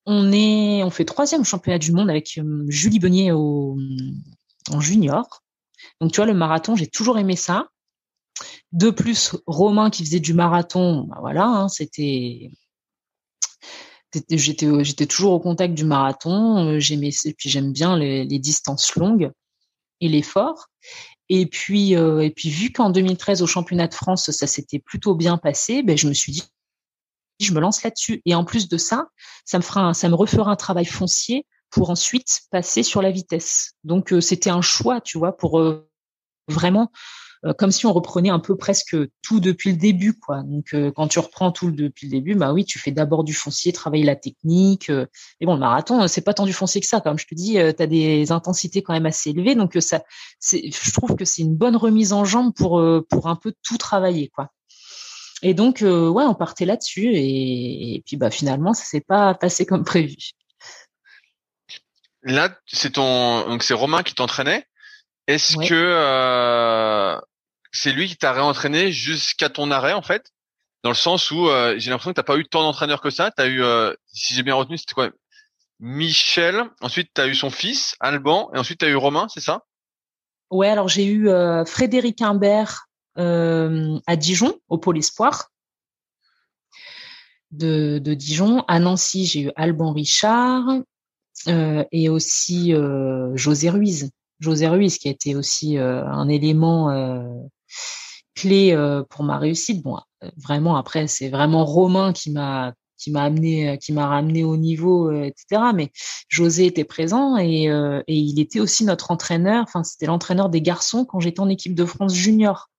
on est, on fait troisième championnat du monde avec Julie Beunier au, en junior. Donc, tu vois, le marathon, j'ai toujours aimé ça. De plus, Romain qui faisait du marathon, bah voilà, hein, c'était, j'étais, j'étais toujours au contact du marathon. Euh, j'aimais, et puis j'aime bien les, distances longues et l'effort. Et puis, euh, et puis vu qu'en 2013 au championnat de France, ça s'était plutôt bien passé, ben je me suis dit, je me lance là-dessus. Et en plus de ça, ça me fera, ça me refera un travail foncier pour ensuite passer sur la vitesse. Donc euh, c'était un choix, tu vois, pour vraiment euh, comme si on reprenait un peu presque tout depuis le début, quoi. Donc, euh, quand tu reprends tout depuis le début, bah oui, tu fais d'abord du foncier, travailler la technique. Euh, et bon, le marathon, c'est pas tant du foncier que ça. Comme je te dis, tu as des intensités quand même assez élevées, donc ça, je trouve que c'est une bonne remise en jambe pour pour un peu tout travailler, quoi. Et donc, ouais, on partait là-dessus, et, et puis bah finalement, ça s'est pas passé comme prévu. Là, c'est ton, donc c'est Romain qui t'entraînait. Est-ce que euh, c'est lui qui t'a réentraîné jusqu'à ton arrêt en fait Dans le sens où euh, j'ai l'impression que t'as pas eu tant d'entraîneurs que ça. T'as eu, euh, si j'ai bien retenu, c'était quoi? Michel. Ensuite, t'as eu son fils Alban, et ensuite t'as eu Romain, c'est ça? Ouais, alors j'ai eu Frédéric Imbert à Dijon, au Pôle Espoir de, de Dijon. À Nancy, j'ai eu Alban Richard et aussi José Ruiz José Ruiz, qui a été aussi un élément clé pour ma réussite. Bon, vraiment après, c'est vraiment Romain qui m'a qui m'a amené, qui m'a ramené au niveau, etc. Mais José était présent et, et il était aussi notre entraîneur. Enfin, c'était l'entraîneur des garçons quand j'étais en équipe de France junior.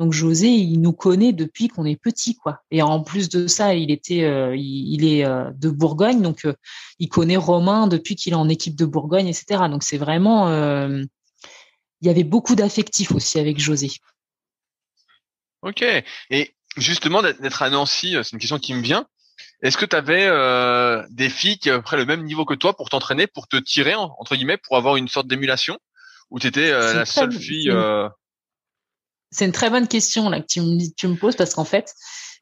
Donc José, il nous connaît depuis qu'on est petit, quoi. Et en plus de ça, il était, euh, il, est euh, de Bourgogne, donc euh, il connaît Romain depuis qu'il est en équipe de Bourgogne, etc. Donc c'est vraiment, il y avait beaucoup d'affectifs aussi avec José. Ok. Et justement d'être à Nancy, c'est une question qui me vient. Est-ce que tu avais des filles qui avaient le même niveau que toi pour t'entraîner, pour te tirer entre guillemets, pour avoir une sorte d'émulation, ou tu étais la seule fille c'est une très bonne question là que tu me, tu me poses parce qu'en fait,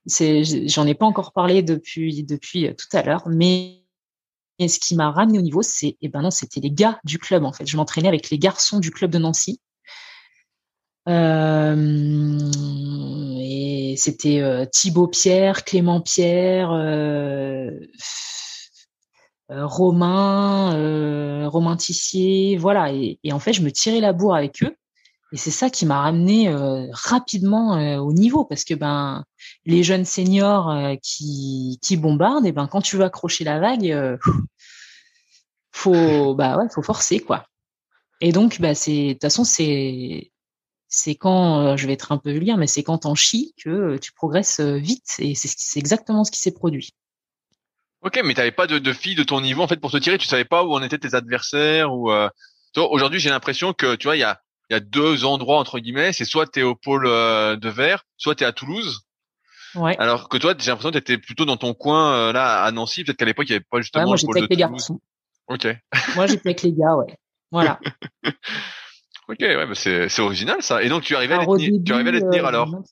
c'est, j'en ai pas encore parlé depuis depuis euh, tout à l'heure, mais ce qui m'a ramené au niveau, c'est, eh ben non, c'était les gars du club en fait. Je m'entraînais avec les garçons du club de Nancy. Euh, c'était euh, Thibaut Pierre, Clément Pierre, euh, euh Romain, Romain voilà. Et, en fait, je me tirais la bourre avec eux. Et c'est ça qui m'a ramené rapidement au niveau parce que ben les jeunes seniors qui, qui bombardent et ben quand tu veux accrocher la vague faut bah ouais faut forcer quoi. Et donc bah c'est de toute façon c'est c'est quand je vais être un peu vulgaire mais c'est quand t'en chies que tu progresses vite et c'est exactement ce qui s'est produit. Ok, mais t'avais pas de, de filles de ton niveau en fait pour te tirer? Tu savais pas où en étaient tes adversaires ou. Aujourd'hui, j'ai l'impression que tu vois, il y a y deux endroits entre guillemets. C'est soit tu es au pôle euh, de verre, soit tu es à Toulouse. Ouais. Alors que toi, j'ai l'impression que tu étais plutôt dans ton coin euh, là à Nancy. Peut-être qu'à l'époque, il n'y avait pas justement ouais, moi, le pôle avec les garçons. Ok. moi, j'étais avec les gars, ouais. Voilà. ok, ouais, bah c'est original ça. Et donc tu arrivais à les tenir, tu arrivais à les tenir euh, alors?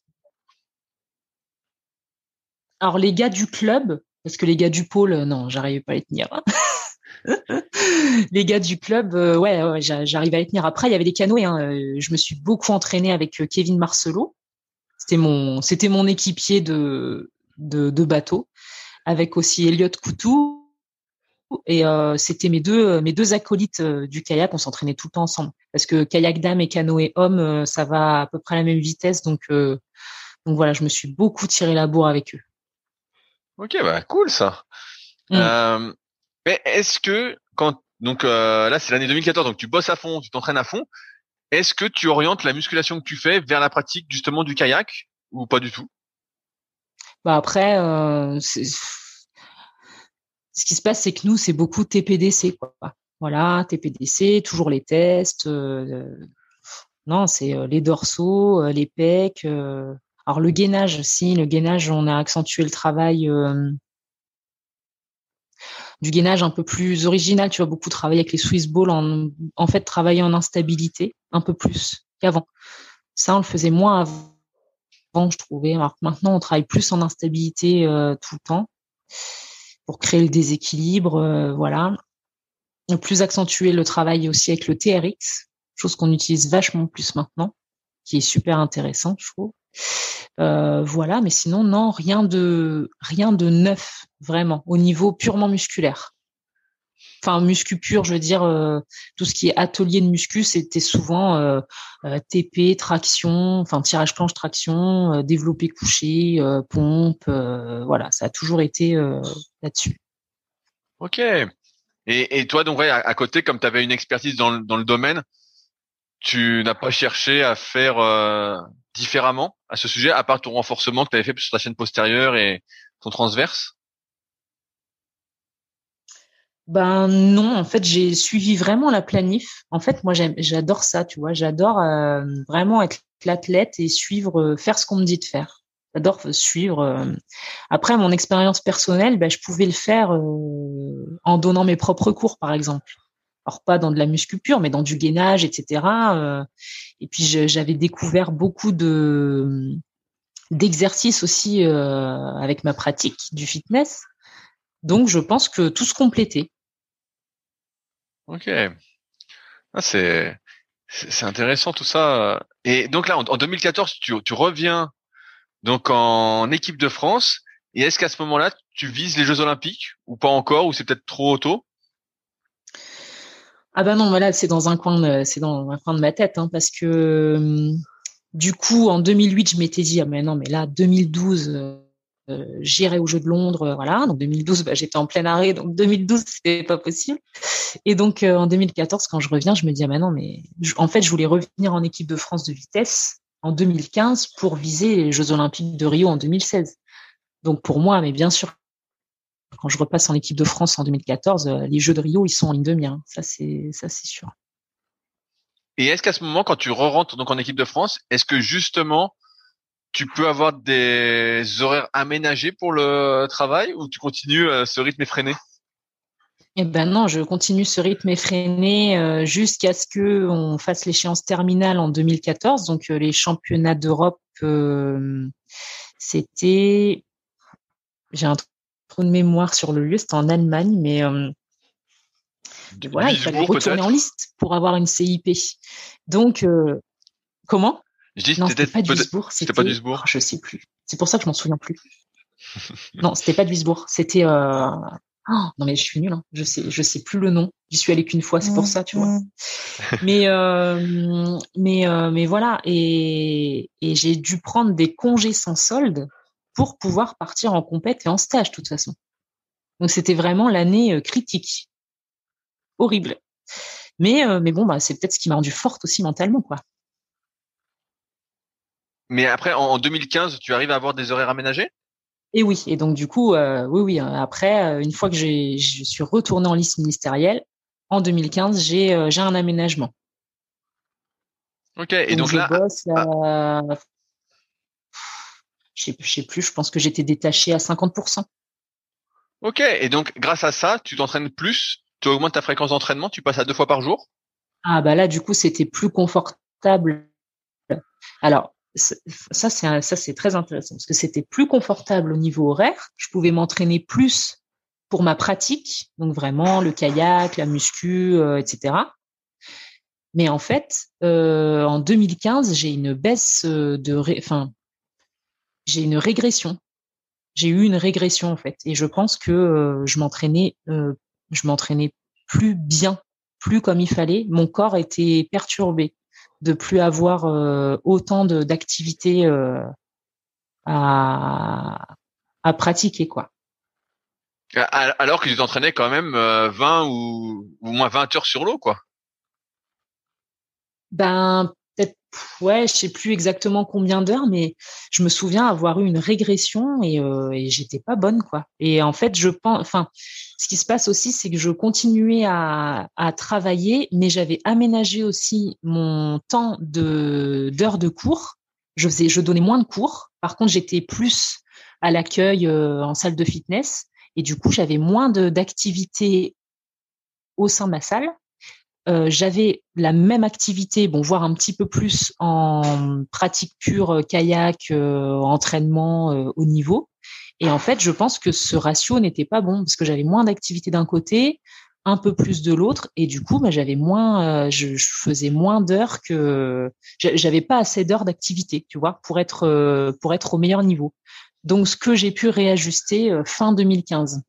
Alors les gars du club, parce que les gars du pôle, non, j'arrivais pas à les tenir. Hein. les gars du club, euh, ouais, ouais j'arrive à les tenir. Après, il y avait des canoës. Hein, euh, je me suis beaucoup entraîné avec euh, Kevin Marcelot. C'était mon, c'était mon équipier de, de, de bateau, avec aussi Elliot Coutou. Et euh, c'était mes deux, mes deux acolytes du kayak. On s'entraînait tout le temps ensemble parce que kayak dame et canoë homme, ça va à peu près à la même vitesse. Donc, donc voilà, je me suis beaucoup tiré la bourre avec eux. Ok, bah cool ça. Mmh. Mais est-ce que quand donc euh, là c'est l'année 2014 donc tu bosses à fond, tu t'entraînes à fond, est-ce que tu orientes la musculation que tu fais vers la pratique justement du kayak ou pas du tout? Bah après euh, ce qui se passe c'est que nous c'est beaucoup TPDC quoi. Voilà, TPDC, toujours les tests euh, non, c'est euh, les dorsaux, euh, les pecs alors le gainage, si le gainage, on a accentué le travail du gainage un peu plus original. Tu vas beaucoup travailler avec les Swiss Balls, en, en fait, travailler en instabilité un peu plus qu'avant. Ça, on le faisait moins avant, je trouvais. Alors maintenant, on travaille plus en instabilité tout le temps pour créer le déséquilibre, euh, voilà. Plus accentuer le travail aussi avec le TRX, chose qu'on utilise vachement plus maintenant, qui est super intéressant, je trouve. Euh, voilà, mais sinon non, rien de rien de neuf vraiment au niveau purement musculaire. Enfin, muscu pur, je veux dire, euh, tout ce qui est atelier de muscu, c'était souvent euh, TP, traction, enfin tirage planche, traction, développé couché, pompe, voilà, ça a toujours été là-dessus. Ok. Et, toi, donc, ouais, à, côté, comme tu avais une expertise dans dans le domaine, tu n'as pas cherché à faire différemment à ce sujet, à part ton renforcement que tu avais fait sur ta chaîne postérieure et ton transverse? Ben non, en fait, j'ai suivi vraiment la planif. En fait, moi, j'adore ça, tu vois. J'adore euh, vraiment être l'athlète et suivre, euh, faire ce qu'on me dit de faire. J'adore suivre. Euh. Après, mon expérience personnelle, ben, je pouvais le faire en donnant mes propres cours, par exemple alors pas dans de la muscu pure, mais dans du gainage, etc. Et puis j'avais découvert beaucoup de d'exercices aussi avec ma pratique du fitness. Donc je pense que tout se complétait. Ok, ah, c'est c'est intéressant tout ça. Et donc là, en, 2014, tu, tu reviens donc en équipe de France. Et est-ce qu'à ce moment-là, tu vises les Jeux Olympiques ou pas encore, ou c'est peut-être trop tôt? Ah ben non, voilà, c'est dans un coin c'est dans un coin de ma tête, hein, parce que hum, du coup, en 2008, je m'étais dit, ah mais non, mais là, 2012, euh, j'irai au Jeu de Londres, voilà. Donc 2012, bah, j'étais en plein arrêt, donc 2012, c'était pas possible. Et donc en 2014, quand je reviens, je me dis, ah mais non, mais en fait, je voulais revenir en équipe de France de vitesse en 2015 pour viser les Jeux Olympiques de Rio en 2016. Donc pour moi, mais bien sûr, quand je repasse en équipe de France en 2014, euh, les Jeux de Rio, ils sont en ligne de mire. Ça, c'est ça, c'est sûr. Et est-ce qu'à ce moment, quand tu re-rentres donc en équipe de France, est-ce que justement tu peux avoir des horaires aménagés pour le travail ou tu continues euh, ce rythme effréné? Eh ben non, je continue ce rythme effréné euh, jusqu'à ce que on fasse l'échéance terminale en 2014. Donc les championnats d'Europe, c'était, j'ai un trop de mémoire sur le lieu, c'était en Allemagne, mais euh, voilà, il fallait retourner en liste pour avoir une CIP. Donc, euh, comment? Je dis, non, c'était pas Duisbourg. C'était pas Duisbourg. je sais plus. C'est pour ça que je m'en souviens plus. non, c'était pas Duisbourg. C'était. Euh... Oh, non mais je suis nulle. Hein. Je sais, je sais plus le nom. J'y suis allée qu'une fois, c'est pour ça, tu vois. mais euh, mais euh, mais voilà. Et, et j'ai dû prendre des congés sans solde pour pouvoir partir en compète et en stage, de toute façon. Donc c'était vraiment l'année euh, critique. Horrible. Mais, euh, mais bon, bah, c'est peut-être ce qui m'a rendu forte aussi mentalement, quoi. Mais après, en 2015, tu arrives à avoir des horaires aménagés? Et oui, et donc du coup, euh, oui, oui. Après, une fois que je suis retournée en liste ministérielle, en 2015, j'ai j'ai un aménagement. Ok, et donc, là, ah je sais, sais plus, je pense que j'étais détaché à 50%. Ok, et donc grâce à ça, tu t'entraînes plus, tu augmentes ta fréquence d'entraînement, tu passes à deux fois par jour? Ah bah là, du coup, c'était plus confortable. Alors, ça c'est ça c'est très intéressant parce que c'était plus confortable au niveau horaire. Je pouvais m'entraîner plus pour ma pratique, donc vraiment le kayak, la muscu, euh, etc. Mais en fait, euh, en 2015, j'ai une baisse euh, de, enfin, j'ai une régression. J'ai eu une régression en fait, et je pense que euh, je m'entraînais, euh, je m'entraînais plus bien, plus comme il fallait. Mon corps était perturbé de plus avoir euh, autant d'activités à, à pratiquer quoi. Alors que tu t'entraînais quand même 20 ou, ou moins 20 heures sur l'eau quoi. Ben ouais, je sais plus exactement combien d'heures, mais je me souviens avoir eu une régression et, euh, et j'étais pas bonne quoi. Et en fait, je pense, enfin, ce qui se passe aussi, c'est que je continuais à, à travailler, mais j'avais aménagé aussi mon temps de d'heures de cours. Je faisais, je donnais moins de cours. Par contre, j'étais plus à l'accueil euh, en salle de fitness et du coup, j'avais moins d'activités au sein de ma salle euh, j'avais la même activité, bon, voire un petit peu plus en pratique pure, euh, kayak, euh, entraînement au niveau. Et en fait, je pense que ce ratio n'était pas bon parce que j'avais moins d'activité d'un côté, un peu plus de l'autre, et du coup, bah, j'avais moins, je, faisais moins d'heures que, j'avais pas assez d'heures d'activité, tu vois, pour être pour être au meilleur niveau. Donc, ce que j'ai pu réajuster fin 2015.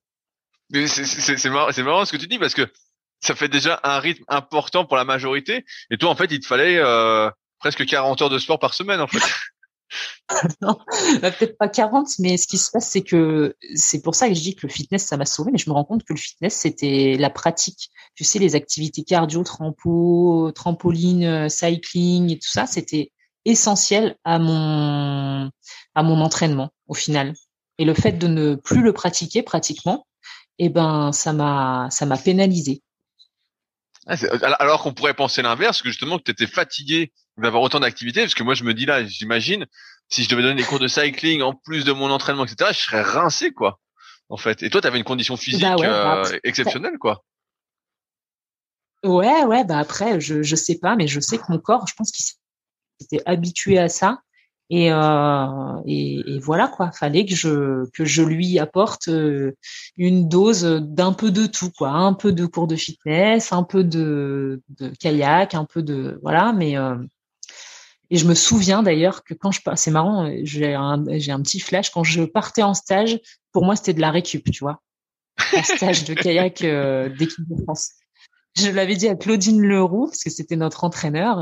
C'est marrant, marrant ce que tu dis parce que ça fait déjà un rythme important pour la majorité. Et toi, en fait, il te fallait euh, presque 40 heures de sport par semaine, en fait. non, bah, peut-être pas 40, mais ce qui se passe, c'est que c'est pour ça que je dis que le fitness, ça m'a sauvé, mais je me rends compte que le fitness, c'était la pratique. Tu sais, les activités cardio, trampo, trampoline, euh, cycling et tout ça, c'était essentiel à mon, à mon entraînement, au final. Et le fait de ne plus le pratiquer pratiquement, eh ben, ça m'a, ça m'a pénalisé. Ah, alors qu'on pourrait penser l'inverse, que justement que tu étais fatigué d'avoir autant d'activités, parce que moi je me dis là, j'imagine, si je devais donner des cours de cycling en plus de mon entraînement, etc., je serais rincé quoi. En fait. Et toi, tu avais une condition physique bah bah euh, exceptionnelle quoi. Ouais, ouais, bah après, je je sais pas, mais je sais que mon corps, je pense qu'il s'était habitué à ça et, euh, et, et, voilà quoi, fallait que je que je lui apporte euh, une dose d'un peu de tout quoi, un peu de cours de fitness, un peu de, de kayak, un peu de voilà, mais euh, et je me souviens d'ailleurs que quand je c'est marrant, j'ai un j'ai un petit flash quand je partais en stage, pour moi c'était de la récup, tu vois, un stage de kayak euh, d'équipe de France. je l'avais dit à Claudine Leroux parce que c'était notre entraîneur.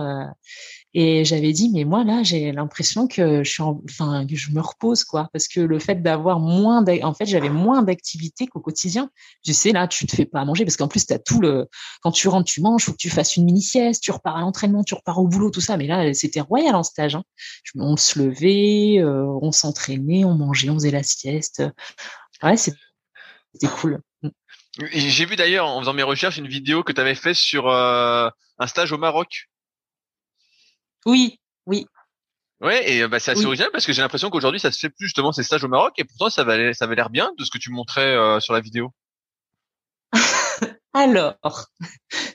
Et j'avais dit, mais moi là, j'ai l'impression que je suis, enfin, que je me repose quoi, parce que le fait d'avoir moins, en fait, j'avais moins d'activité qu'au quotidien. Je sais là, tu te fais pas à manger parce qu'en plus t'as tout le, quand tu rentres, tu manges, faut que tu fasses une mini sieste, tu repars à l'entraînement, tu repars au boulot, tout ça. Mais là, c'était royal en stage. Hein. On se levait, euh, on s'entraînait, on mangeait, on faisait la sieste. Ouais, c'était cool. J'ai vu d'ailleurs en faisant mes recherches une vidéo que tu avais fait sur euh, un stage au Maroc. Oui, oui. Ouais, et bah, c'est assez original parce que j'ai l'impression qu'aujourd'hui ça se fait plus justement ces stages au Maroc et pourtant ça avait, ça avait l'air bien de ce que tu montrais euh, sur la vidéo. Alors,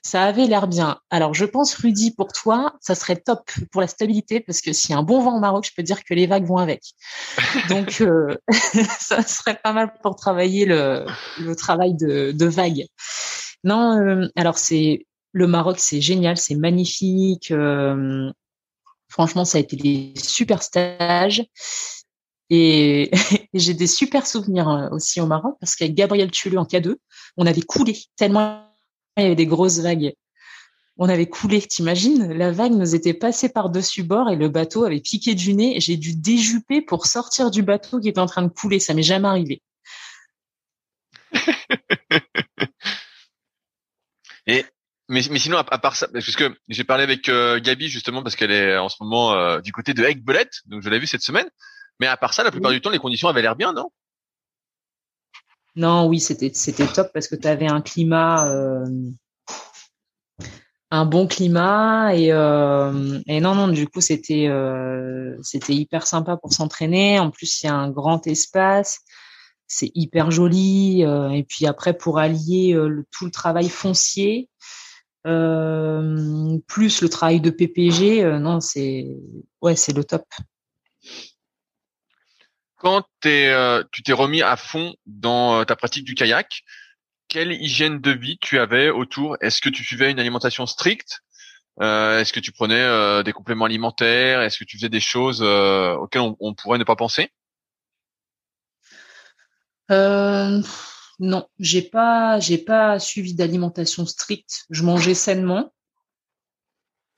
ça avait l'air bien. Alors, je pense, Rudy, pour toi, ça serait top pour la stabilité parce que s'il y a un bon vent au Maroc, je peux dire que les vagues vont avec. Donc, euh, ça serait pas mal pour travailler le, le travail de, de vague. Non, euh, alors c'est le Maroc, c'est génial, c'est magnifique. Franchement, ça a été des super stages. Et, j'ai des super souvenirs euh, aussi au Maroc parce qu'avec Gabriel Tuleux en K2, on avait coulé tellement il y avait des grosses vagues. On avait coulé, t'imagines? La vague nous était passée par-dessus bord et le bateau avait piqué du nez. J'ai dû déjuper pour sortir du bateau qui était en train de couler. Ça m'est jamais arrivé. mais, mais sinon, à, part ça, parce que j'ai parlé avec euh, Gabi justement parce qu'elle est en ce moment euh, du côté de Egg-Belette, donc je l'ai vu cette semaine. Mais à part ça, la plupart du temps, les conditions avaient l'air bien, non? Non, oui, c'était c'était top parce que tu avais un climat, euh, un bon climat et, et non non, du coup c'était c'était hyper sympa pour s'entraîner. En plus, il y a un grand espace c'est hyper joli. et puis après, pour allier tout le travail foncier, euh, plus le travail de PPG, euh, non, c'est ouais, c'est le top. Quand euh, tu t'es remis à fond dans ta pratique du kayak, quelle hygiène de vie tu avais autour? Est-ce que tu suivais une alimentation stricte? Est-ce que tu prenais des compléments alimentaires? Est-ce que tu faisais des choses auxquelles on, on, pourrait ne pas penser? Non, j'ai pas, j'ai pas suivi d'alimentation stricte. Je mangeais sainement.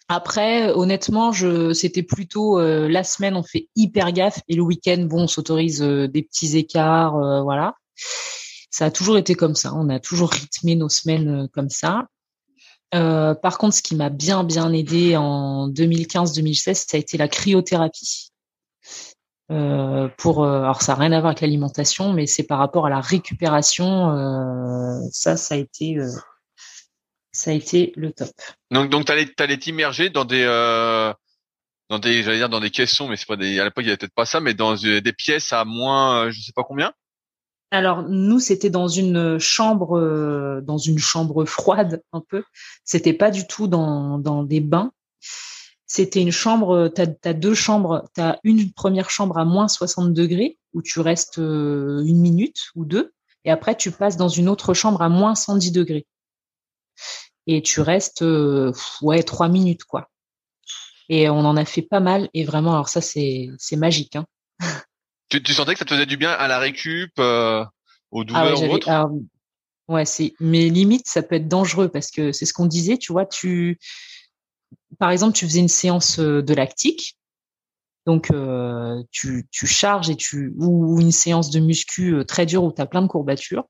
Après, honnêtement, je, c'était plutôt euh, la semaine, on fait hyper gaffe et le week-end, bon, on s'autorise euh, des petits écarts, euh, voilà. Ça a toujours été comme ça. On a toujours rythmé nos semaines comme ça. par contre, ce qui m'a bien bien aidé en 2015-2016, ça a été la cryothérapie. Euh, pour euh, alors ça n'a rien à voir avec l'alimentation, mais c'est par rapport à la récupération. Euh, ça, ça a été ça a été le top. Donc donc t'allais t'allais t'immerger dans des dans des j'allais dire dans des caissons, mais c'est pas des à l'époque il y avait peut-être pas ça, mais dans des pièces à moins je sais pas combien? Alors nous c'était dans une chambre dans une chambre froide un peu. C'était pas du tout dans dans des bains. C'était une chambre, tu as, deux chambres, tu as une première chambre à moins 60 degrés où tu restes euh, une minute ou deux, et après tu passes dans une autre chambre à moins 110 degrés. Et tu restes euh, ouais trois minutes quoi. Et on en a fait pas mal et vraiment alors ça c'est magique hein. Tu, tu, sentais que ça te faisait du bien à la récup, euh, aux ah douleurs ou autres Ouais, c'est mais limite ça peut être dangereux parce que c'est ce qu'on disait, tu vois, tu par exemple, tu faisais une séance euh, de lactique, donc euh, tu, charges et tu ou une séance de muscu euh, très dure où tu as plein de courbatures.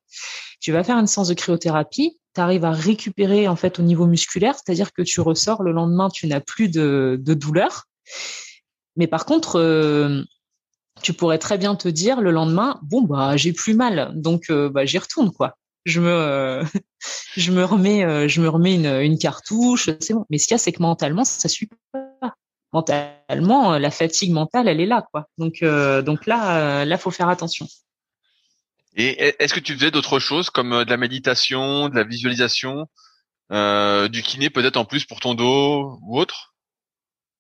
Tu vas faire une séance de cryothérapie, tu arrives à récupérer en fait au niveau musculaire, c'est-à-dire que tu ressors le lendemain, tu n'as plus de, douleur. Mais par contre, tu pourrais très bien te dire le lendemain, bon bah j'ai plus mal, donc bah j'y retourne quoi je me je me remets euh, je me remets une, une cartouche c'est bon. Mais ce qu'il y a c'est que mentalement ça suit pas. Mentalement la fatigue mentale elle est là quoi. Donc euh, donc là là faut faire attention. Et est-ce que tu faisais d'autres choses comme de la méditation de la visualisation du kiné peut-être en plus pour ton dos ou autre?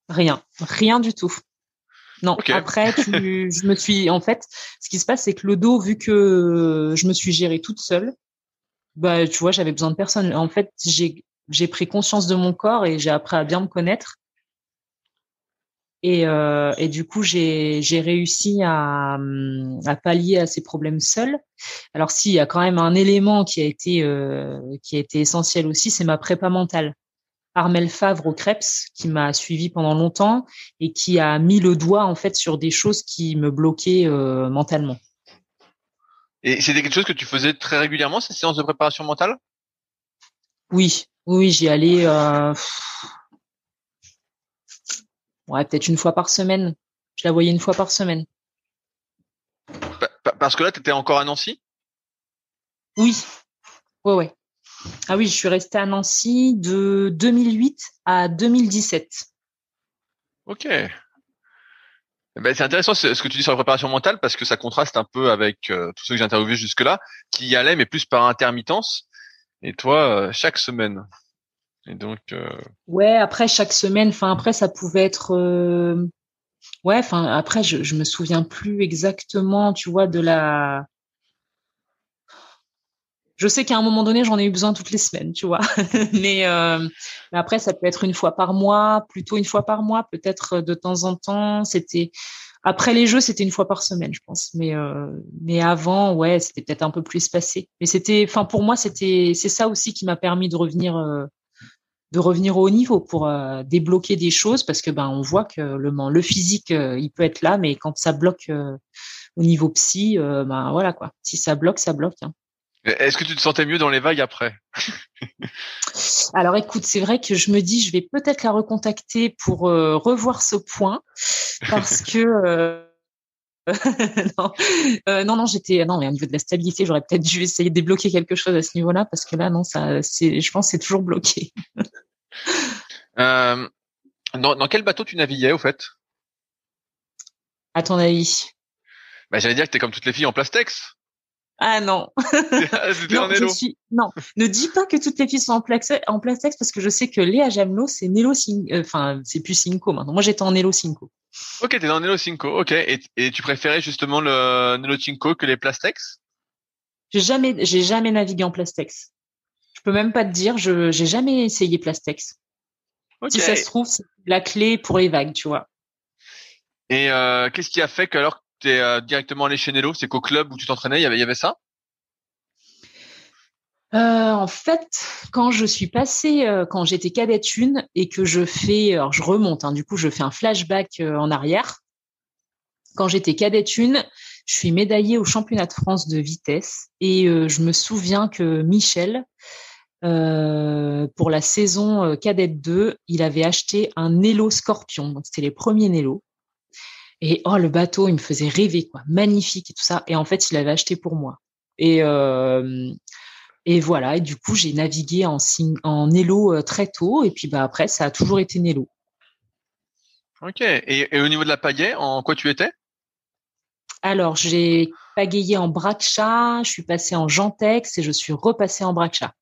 Rien. Rien du tout. Non, après, tu, je me suis, en fait, ce qui se passe, c'est que le dos, vu que je me suis gérée toute seule, bah, tu vois, j'avais besoin de personne. En fait, j'ai j'ai pris conscience de mon corps et j'ai appris à bien me connaître. Et, euh, et du coup, j'ai réussi à, à pallier à ces problèmes seuls. Alors, s'il y a quand même un élément qui a été euh, qui a été essentiel aussi, c'est ma prépa mentale. Armel Favre au Krebs, qui m'a suivi pendant longtemps et qui a mis le doigt en fait sur des choses qui me bloquaient euh, mentalement. Et c'était quelque chose que tu faisais très régulièrement ces séances de préparation mentale? Oui, oui, j'y allais. Euh, ouais, peut-être une fois par semaine. Je la voyais une fois par semaine. Parce que là, tu étais encore à Nancy? Oui. Ouais, ouais. Ah oui, je suis restée à Nancy de 2008 à 2017. Ok. Ben, c'est intéressant ce que tu dis sur la préparation mentale parce que ça contraste un peu avec euh, tous ceux que j'ai interviewés jusque-là qui y allaient mais plus par intermittence et toi euh, chaque semaine. Et donc. Euh... Ouais, après chaque semaine. Enfin après ça pouvait être. Euh, ouais, enfin après je je me souviens plus exactement, tu vois, de la je sais qu'à un moment donné, j'en ai eu besoin toutes les semaines, tu vois. mais, euh, mais, après, ça peut être une fois par mois, plutôt une fois par mois, peut-être de temps en temps. C'était après les jeux, c'était une fois par semaine, je pense. Mais euh, mais avant, ouais, c'était peut-être un peu plus espacé. Mais c'était, enfin pour moi, c'était c'est ça aussi qui m'a permis de revenir euh, de revenir au haut niveau pour euh, débloquer des choses parce que ben on voit que le le physique euh, il peut être là, mais quand ça bloque euh, au niveau psy, ben voilà quoi. Si ça bloque, ça bloque. Hein. Est-ce que tu te sentais mieux dans les vagues après? Alors écoute, c'est vrai que je me dis, je vais peut-être la recontacter pour euh, revoir ce point parce que euh, non, euh, non, non, j'étais non, mais au niveau de la stabilité, j'aurais peut-être dû essayer de débloquer quelque chose à ce niveau-là parce que là, non, ça, c'est, je pense, c'est toujours bloqué. dans, dans quel bateau tu naviguais au fait? À ton avis? Bah, j'allais dire que t'es comme toutes les filles en plastex. Ah non. non, je suis... non, ne dis pas que toutes les filles sont en, plastex, en plastex parce que je sais que Léa Jamelot, c'est Nelo Cinco. Enfin, c'est plus Cinco maintenant. Moi, j'étais en Nelo Cinco. Ok, t'es dans Nelo Cinco. Ok. Et, et, tu préférais justement le Nelo Cinco que les plastex? J'ai jamais, j'ai jamais navigué en plastex. Je peux même pas te dire. Je, j'ai jamais essayé plastex. Si ça se trouve, c'est la clé pour les vagues, tu vois. Et euh, qu'est-ce qui a fait que alors euh, directement allé chez Nello C'est qu'au club où tu t'entraînais, il y avait, ça? Euh, en fait, quand je suis passée, euh, quand j'étais cadette une et que je fais, alors je remonte, hein, du coup je fais un flashback en arrière. Quand j'étais cadette une, je suis médaillée au championnat de France de vitesse et je me souviens que Michel, pour la saison cadette 2, il avait acheté un Nello Scorpion, donc c'était les premiers Nello. Et oh, le bateau, il me faisait rêver, quoi, magnifique et tout ça. Et en fait, il l'avait acheté pour moi. Et euh, et voilà. Et du coup, j'ai navigué en en Nello euh, très tôt. Et puis bah après, ça a toujours été Nello. Ok. Et, et au niveau de la pagaie, en quoi tu étais? Alors, j'ai pagayé en Braxa, je suis passé en Jantex et je suis repassé en Braxa.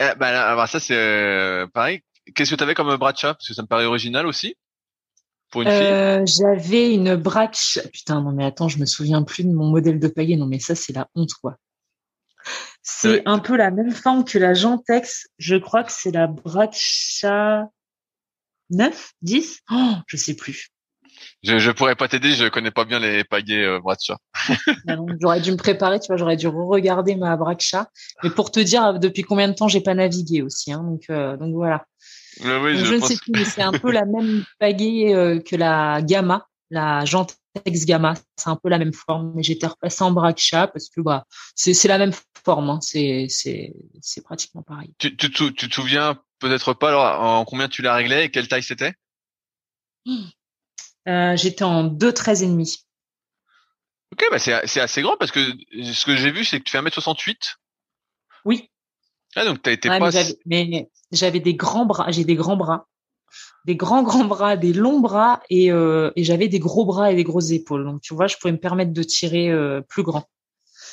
Eh, bah, alors ça c'est euh, pareil. Qu'est-ce que tu avais comme Braxa Parce que ça me paraît original aussi. Euh, j'avais une braque. Putain, non mais attends, je me souviens plus de mon modèle de pagaie. Non mais ça, c'est la honte quoi. C'est un peu la même forme que la Gentex. Je crois que c'est la Braxa 9, 10 oh, Je sais plus. Je, je pourrais pas t'aider, je connais pas bien les pagaies euh, Braxa. Ah j'aurais dû me préparer, tu vois, j'aurais dû re-regarder ma Braxa. Mais pour te dire depuis combien de temps j'ai pas navigué aussi, hein, donc euh, donc voilà je, ne sais plus, mais c'est un peu la même pagaie euh, que la Gamma, la Gentex Gamma. C'est un peu la même forme, mais j'étais repassé en Braxa parce que bah c'est la même forme. Hein. C'est pratiquement pareil. Tu, tu, tu, tu te souviens peut-être pas alors en combien tu l'as réglé et quelle taille c'était? Euh, J'étais en 2 13 et demi. Ok, bah c'est c'est assez grand parce que ce que j'ai vu c'est que tu fais 1m68. Oui. Ah donc t'as été pas. Mais j'avais des grands bras, j'ai des grands bras, des grands grands bras, des longs bras et, euh, et j'avais des gros bras et des grosses épaules. Donc tu vois, je pouvais me permettre de tirer euh, plus grand.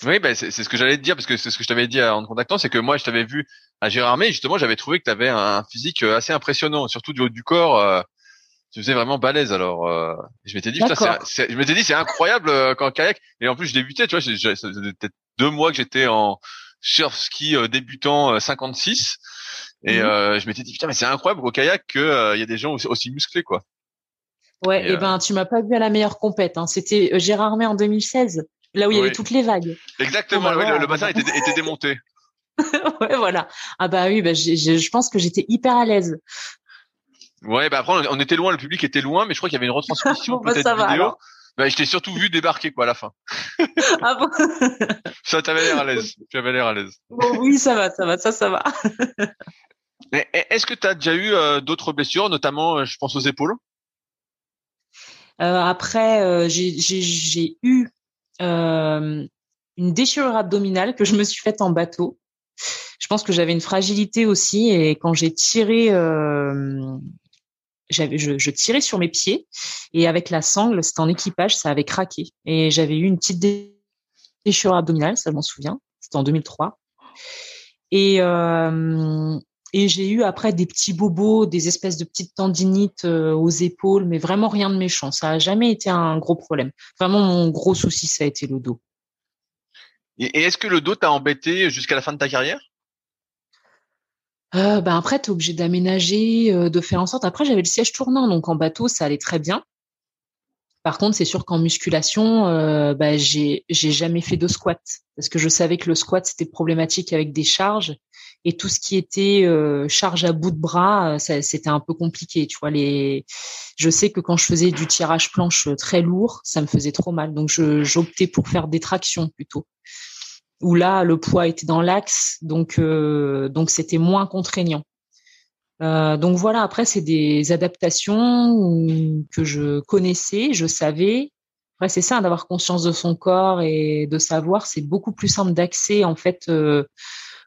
Oui, bah, c'est ce que j'allais te dire parce que c'est ce que je t'avais dit en te contactant, c'est que moi je t'avais vu à Gérardmer, justement j'avais trouvé que tu avais un physique euh, assez impressionnant, surtout du haut du corps. Euh, tu faisais vraiment balèze alors. Euh, je m'étais dit, je m'étais dit c'est incroyable euh, quand kayak et en plus je débutais, tu vois, ça faisait peut-être deux mois que j'étais en surf ski débutant 56 et mhm. euh, je m'étais dit putain mais c'est incroyable au kayak qu'il euh, y a des gens aussi, musclés quoi. Ouais, et, eh ben tu m'as pas vu à la meilleure compète. Hein. C'était Gérard May en 2016, là où il y avait toutes les vagues. Exactement, bah, le, bassin était, était démonté. ouais, voilà. Ah bah oui, bah, je pense que j'étais hyper à l'aise. Ouais, bah après on était loin, le public était loin, mais je crois qu'il y avait une retransmission bah, peut-être vidéo. Bah, je t'ai surtout vu débarquer quoi à la fin. ah bon Ça t'avait l'air à l'aise. Tu avais l'air à l'aise. Bon, oui, ça va, ça va, ça, ça va. Est-ce que tu as déjà eu euh, d'autres blessures, notamment, euh, je pense aux épaules? Euh, Après, j'ai eu une déchirure abdominale que je me suis faite en bateau. Je pense que j'avais une fragilité aussi et quand j'ai tiré, j'avais, je, tirais sur mes pieds et avec la sangle, c'était en équipage, ça avait craqué et j'avais eu une petite déchirure abdominale, ça je m'en souviens. C'était en 2003. Et et j'ai eu après des petits bobos, des espèces de petites tendinites euh, aux épaules, mais vraiment rien de méchant. Ça a jamais été un gros problème. Vraiment, mon gros souci, ça a été le dos. Et est-ce que le dos t'a embêté jusqu'à la fin de ta carrière? Euh, ben après, tu es obligé d'aménager, euh, de faire en sorte. Après, j'avais le siège tournant, donc en bateau, ça allait très bien. Par contre, c'est sûr qu'en musculation, euh, bah, j'ai jamais fait de squat parce que je savais que le squat c'était problématique avec des charges et tout ce qui était euh, charge à bout de bras, euh, c'était un peu compliqué. Tu vois, les, je sais que quand je faisais du tirage planche très lourd, ça me faisait trop mal. Donc, j'optais pour faire des tractions plutôt. Où là, le poids était dans l'axe, donc euh, donc c'était moins contraignant. donc voilà. Après, c'est des adaptations que je connaissais, je savais. Après, c'est ça, d'avoir conscience de son corps et de savoir, c'est beaucoup plus simple d'accès en fait.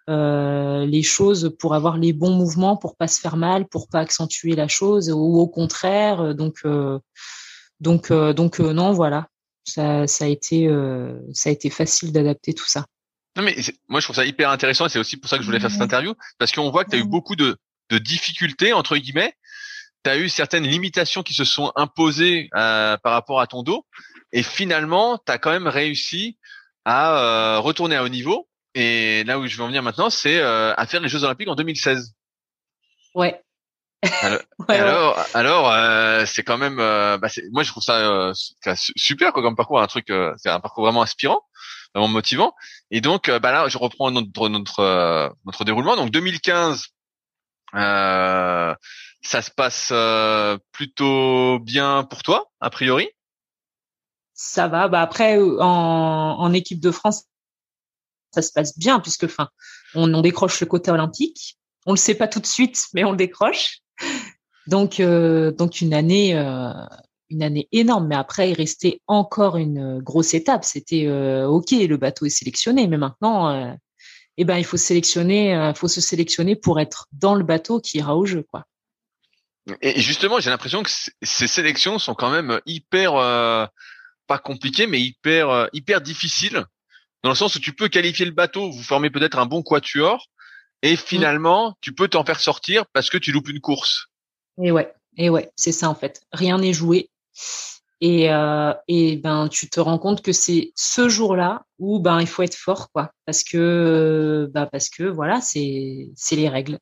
Euh, les choses pour avoir les bons mouvements, pour pas se faire mal, pour pas accentuer la chose, ou au contraire. Donc, euh, donc, euh, donc, non, voilà. Ça, ça a été, ça a été facile d'adapter tout ça. Non, mais moi, je trouve ça hyper intéressant et c'est aussi pour ça que je voulais faire cette interview parce qu'on voit que tu as eu beaucoup de, de difficultés entre guillemets. Tu as eu certaines limitations qui se sont imposées par rapport à ton dos. Et finalement, tu as quand même réussi à retourner à haut niveau. Et là où je veux en venir maintenant, c'est euh, à faire les Jeux Olympiques en 2016. Ouais. Alors, alors, euh, c'est quand même, euh, bah moi je trouve ça super quoi, comme parcours, un truc, c'est un parcours vraiment inspirant, vraiment motivant. Et donc, bah là, je reprends notre notre notre déroulement. Donc 2015, ça se passe plutôt bien pour toi, a priori? Ça va. Bah après, en, en équipe de France, ça se passe bien puisque, enfin, on, on, décroche le côté olympique. On le sait pas tout de suite, mais on le décroche. Donc, euh, donc une année, euh, une année énorme. Mais après, il restait encore une grosse étape. C'était euh, ok, le bateau est sélectionné, mais maintenant, eh ben, il faut sélectionner, faut se sélectionner pour être dans le bateau qui ira au jeu, quoi. Et justement, j'ai l'impression que ces sélections sont quand même hyper pas compliquées, mais hyper hyper difficiles dans le sens où tu peux qualifier le bateau, vous formez peut-être un bon quatuor, et mm. finalement, tu peux t'en faire sortir parce que tu loupes une course. Et ouais, et ouais, c'est ça en fait. Rien n'est joué. Et, euh, et ben tu te rends compte que c'est ce jour-là où ben il faut être fort quoi, parce que bah parce que voilà c'est c'est les règles.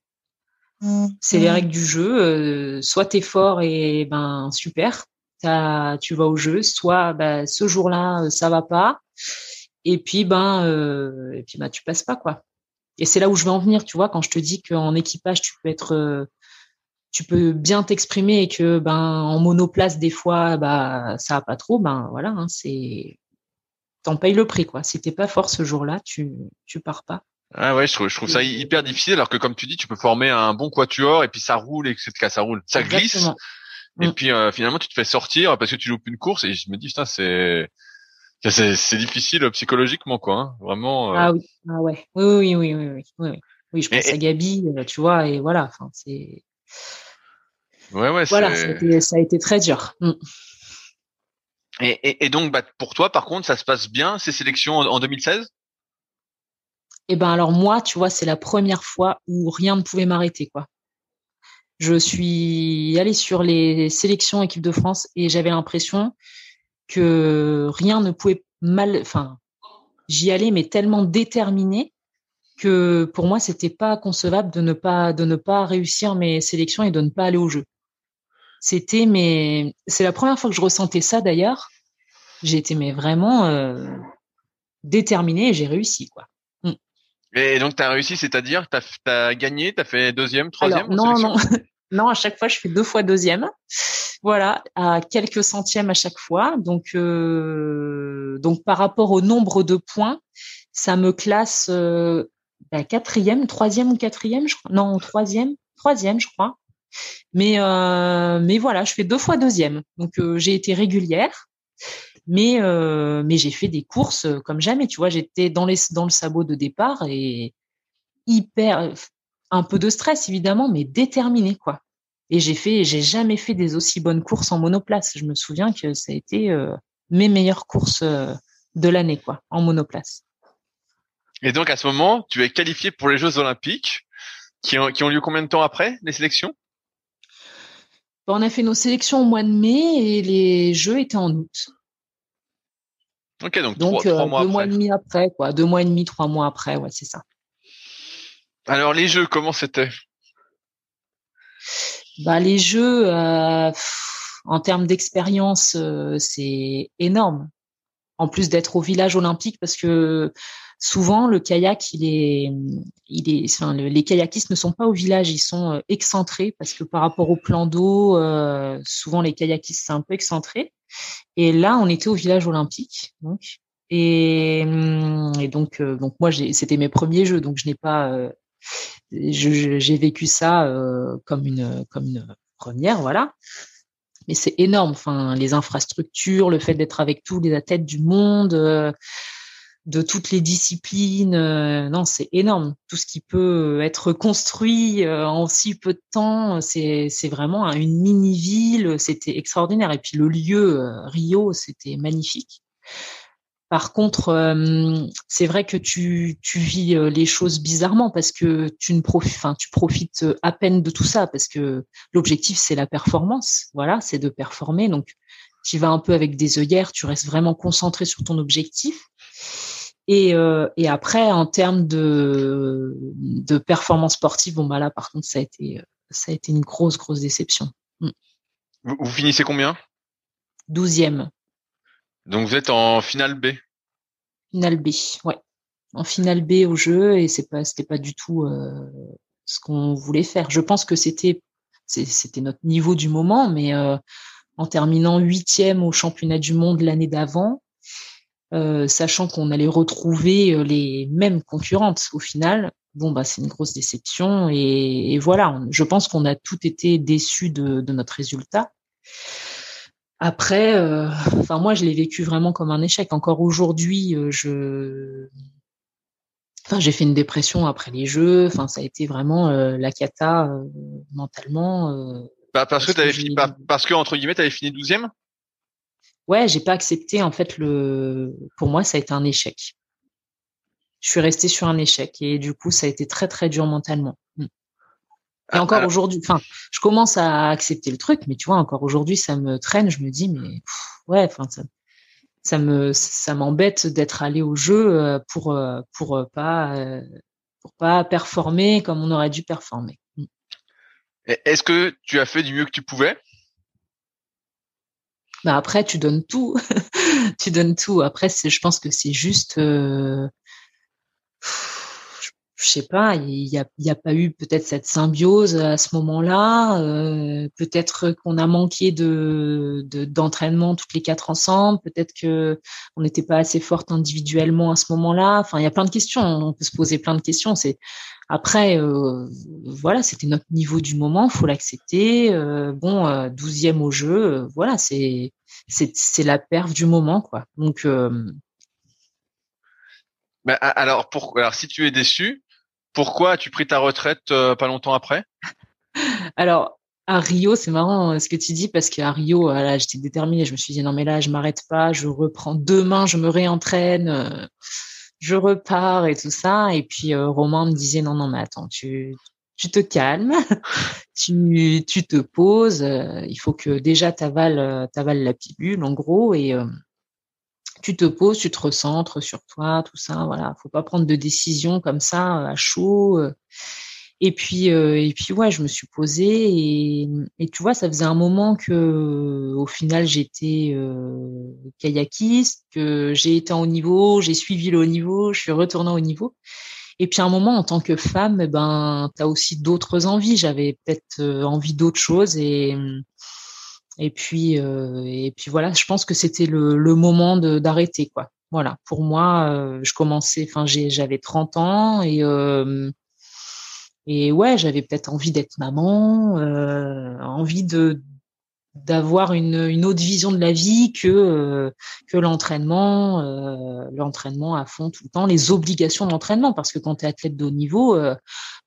Mm. C'est les mm. règles du jeu. Euh, soit t'es fort et ben super, tu vas au jeu. Soit ben, ce jour-là ça va pas et puis ben euh, et puis ben tu passes pas quoi. Et c'est là où je veux en venir, tu vois, quand je te dis qu'en équipage tu peux être euh, tu peux bien t'exprimer et que ben en monoplace des fois bah ça va pas trop, ben voilà, hein, c'est t'en payes le prix quoi. Si t'es pas fort ce jour-là, tu tu pars pas. Ah ouais, je trouve, je trouve ça hyper difficile alors que comme tu dis, tu peux former un bon quatuor et puis ça roule et que ça roule, ça glisse. Et mm. puis euh, finalement tu te fais sortir parce que tu loupes une course et je me dis putain c'est c'est difficile euh, psychologiquement, quoi. Hein, vraiment. Euh. Ah oui, ah ouais, oui, oui, oui, oui, oui, oui. Oui, je pense à Gabi, tu vois, et voilà. Enfin, c'est. Ouais, ouais. Voilà, ça a, été, ça a été très dur. Mm. Et, et, et, donc, bah, pour toi, par contre, ça se passe bien ces sélections en, 2016 Eh ben, alors moi, tu vois, c'est la première fois où rien ne pouvait m'arrêter, quoi. Je suis allée sur les sélections équipe de France et j'avais l'impression que rien ne pouvait mal, enfin, j'y allais, mais tellement déterminé que pour moi, c'était pas concevable de ne pas, de ne pas réussir mes sélections et de ne pas aller au jeu. C'était mais c'est la première fois que je ressentais ça d'ailleurs. Été mais vraiment euh, déterminée et j'ai réussi quoi. Mm. Et donc tu as réussi, c'est-à-dire tu as, gagné, tu as fait deuxième, troisième Non non. non, à chaque fois je fais deux fois deuxième. Voilà, à quelques centièmes à chaque fois. Donc euh, donc par rapport au nombre de points, ça me classe euh, bah, quatrième, troisième ou quatrième, je crois. Non, troisième, troisième, je crois. Mais euh, mais voilà, je fais deux fois deuxième. Donc euh, j'ai été régulière, mais euh, mais j'ai fait des courses comme jamais. Tu vois, j'étais dans les dans le sabot de départ et hyper un peu de stress évidemment, mais déterminée quoi. Et j'ai fait, j'ai jamais fait des aussi bonnes courses en monoplace. Je me souviens que ça a été mes meilleures courses de l'année quoi, en monoplace. Et donc à ce moment, tu es qualifié pour les Jeux Olympiques qui ont, qui ont lieu combien de temps après les sélections? On a fait nos sélections au mois de mai et les Jeux étaient en août. Ok, donc, trois, euh, mois deux mois et demi après, quoi. Deux mois et demi, trois mois après, ouais, c'est ça. Alors les Jeux, comment c'était? Bah les Jeux, euh, en termes d'expérience, euh, c'est énorme. En plus d'être au village olympique, parce que souvent le kayak, il est, il est, enfin, les kayakistes ne sont pas au village, ils sont euh, excentrés parce que par rapport au plan d'eau, euh, souvent les kayakistes c'est un peu excentré. Et là, on était au village olympique, donc. Et, hum, et donc, euh, donc moi, c'était mes premiers jeux, donc je n'ai pas, j'ai vécu ça comme une, comme une première, voilà mais c'est énorme. Enfin, les infrastructures, le fait d'être avec tous les athlètes du monde, de toutes les disciplines. Euh, non, c'est énorme. Tout ce qui peut être construit euh, en si peu de temps, c'est vraiment une mini ville. C'était extraordinaire. Et puis le lieu euh, Rio, c'était magnifique. Par contre, c'est vrai que tu, tu vis les choses bizarrement parce que tu ne profites, enfin, tu profites à peine de tout ça parce que l'objectif c'est la performance. Voilà, c'est de performer. Donc, tu vas un peu avec des œillères, tu restes vraiment concentré sur ton objectif. Et, euh, et après, en termes de, de performance sportive, bon bah là, par contre, ça a été, ça a été une grosse, grosse déception. Mm. Vous, finissez combien? Douzième. Donc vous êtes en finale B? Finale B, ouais. En finale B au jeu et c'est pas, c'était pas du tout euh, ce qu'on voulait faire. Je pense que c'était, c'était notre niveau du moment, mais euh, en terminant huitième au championnat du monde l'année d'avant, euh, sachant qu'on allait retrouver euh, les mêmes concurrentes au final. Bon, bah, c'est une grosse déception et, voilà. je pense qu'on a tout été déçus de, notre résultat. Après, euh, enfin moi, je l'ai vécu vraiment comme un échec. Encore aujourd'hui, je, enfin j'ai fait une dépression après les Jeux. Enfin, ça a été vraiment la cata mentalement. Bah, parce, que, tu avais fini, parce que entre guillemets, avais fini douzième? Ouais, j'ai pas accepté. En fait, le, pour moi, ça a été un échec. Je suis restée sur un échec et du coup, ça a été très très dur mentalement. Mm. Et ah, encore aujourd'hui, enfin, je commence à accepter le truc, mais tu vois, encore aujourd'hui, ça me traîne. Je me dis, mais ouais, enfin, ça, ça me, ça m'embête d'être allé au jeu euh, pour euh, pour euh, pas pour pas performer comme on aurait dû performer. Mm. Est-ce que tu as fait du mieux que tu pouvais? Bah après, tu donnes tout. tu donnes tout. Après, je pense que c'est juste, euh, je sais pas, il n'y a, a pas eu peut-être cette symbiose à ce moment-là. Euh, peut-être qu'on a manqué de d'entraînement toutes les quatre ensemble. Peut-être que on n'était pas assez forte individuellement à ce moment-là. Enfin, il y a plein de questions. On peut se poser plein de questions. C'est après, euh, voilà, c'était notre niveau du moment, faut l'accepter. Euh, bon, euh, douzième au jeu, voilà, c'est c'est la perf du moment, quoi. Donc, bah, alors, pour, alors, si tu es déçu, pourquoi as-tu pris ta retraite pas longtemps après? Alors, à Rio, c'est marrant ce que tu dis parce qu'à Rio, là, j'étais déterminée. Je me suis dit non mais là, je m'arrête pas, je reprends demain, je me réentraîne je repars et tout ça. Et puis euh, Romain me disait non non mais attends tu tu te calmes, tu tu te poses. Euh, il faut que déjà t'avales euh, t'avales la pilule en gros et tu te poses, tu te recentres sur toi, tout ça. Voilà, faut pas prendre de décision comme ça à chaud. Et puis, euh, et puis ouais, je me suis posée et, tu vois, ça faisait un moment que, au final, j'étais euh, kayakiste, que j'ai été en haut niveau, j'ai suivi le haut niveau, je suis retournée au niveau. Et puis à un moment, en tant que femme, eh ben, tu as aussi d'autres envies. J'avais peut-être euh, envie d'autres choses et et puis euh, et puis voilà. Je pense que c'était le, le moment d'arrêter quoi. Voilà. Pour moi, euh, je commençais. Enfin, j'avais 30 ans et et ouais, j'avais peut-être envie d'être maman, euh, envie de d'avoir une, une autre vision de la vie que euh, que l'entraînement, euh, l'entraînement à fond tout le temps, les obligations d'entraînement. Parce que quand tu es athlète de haut niveau, euh,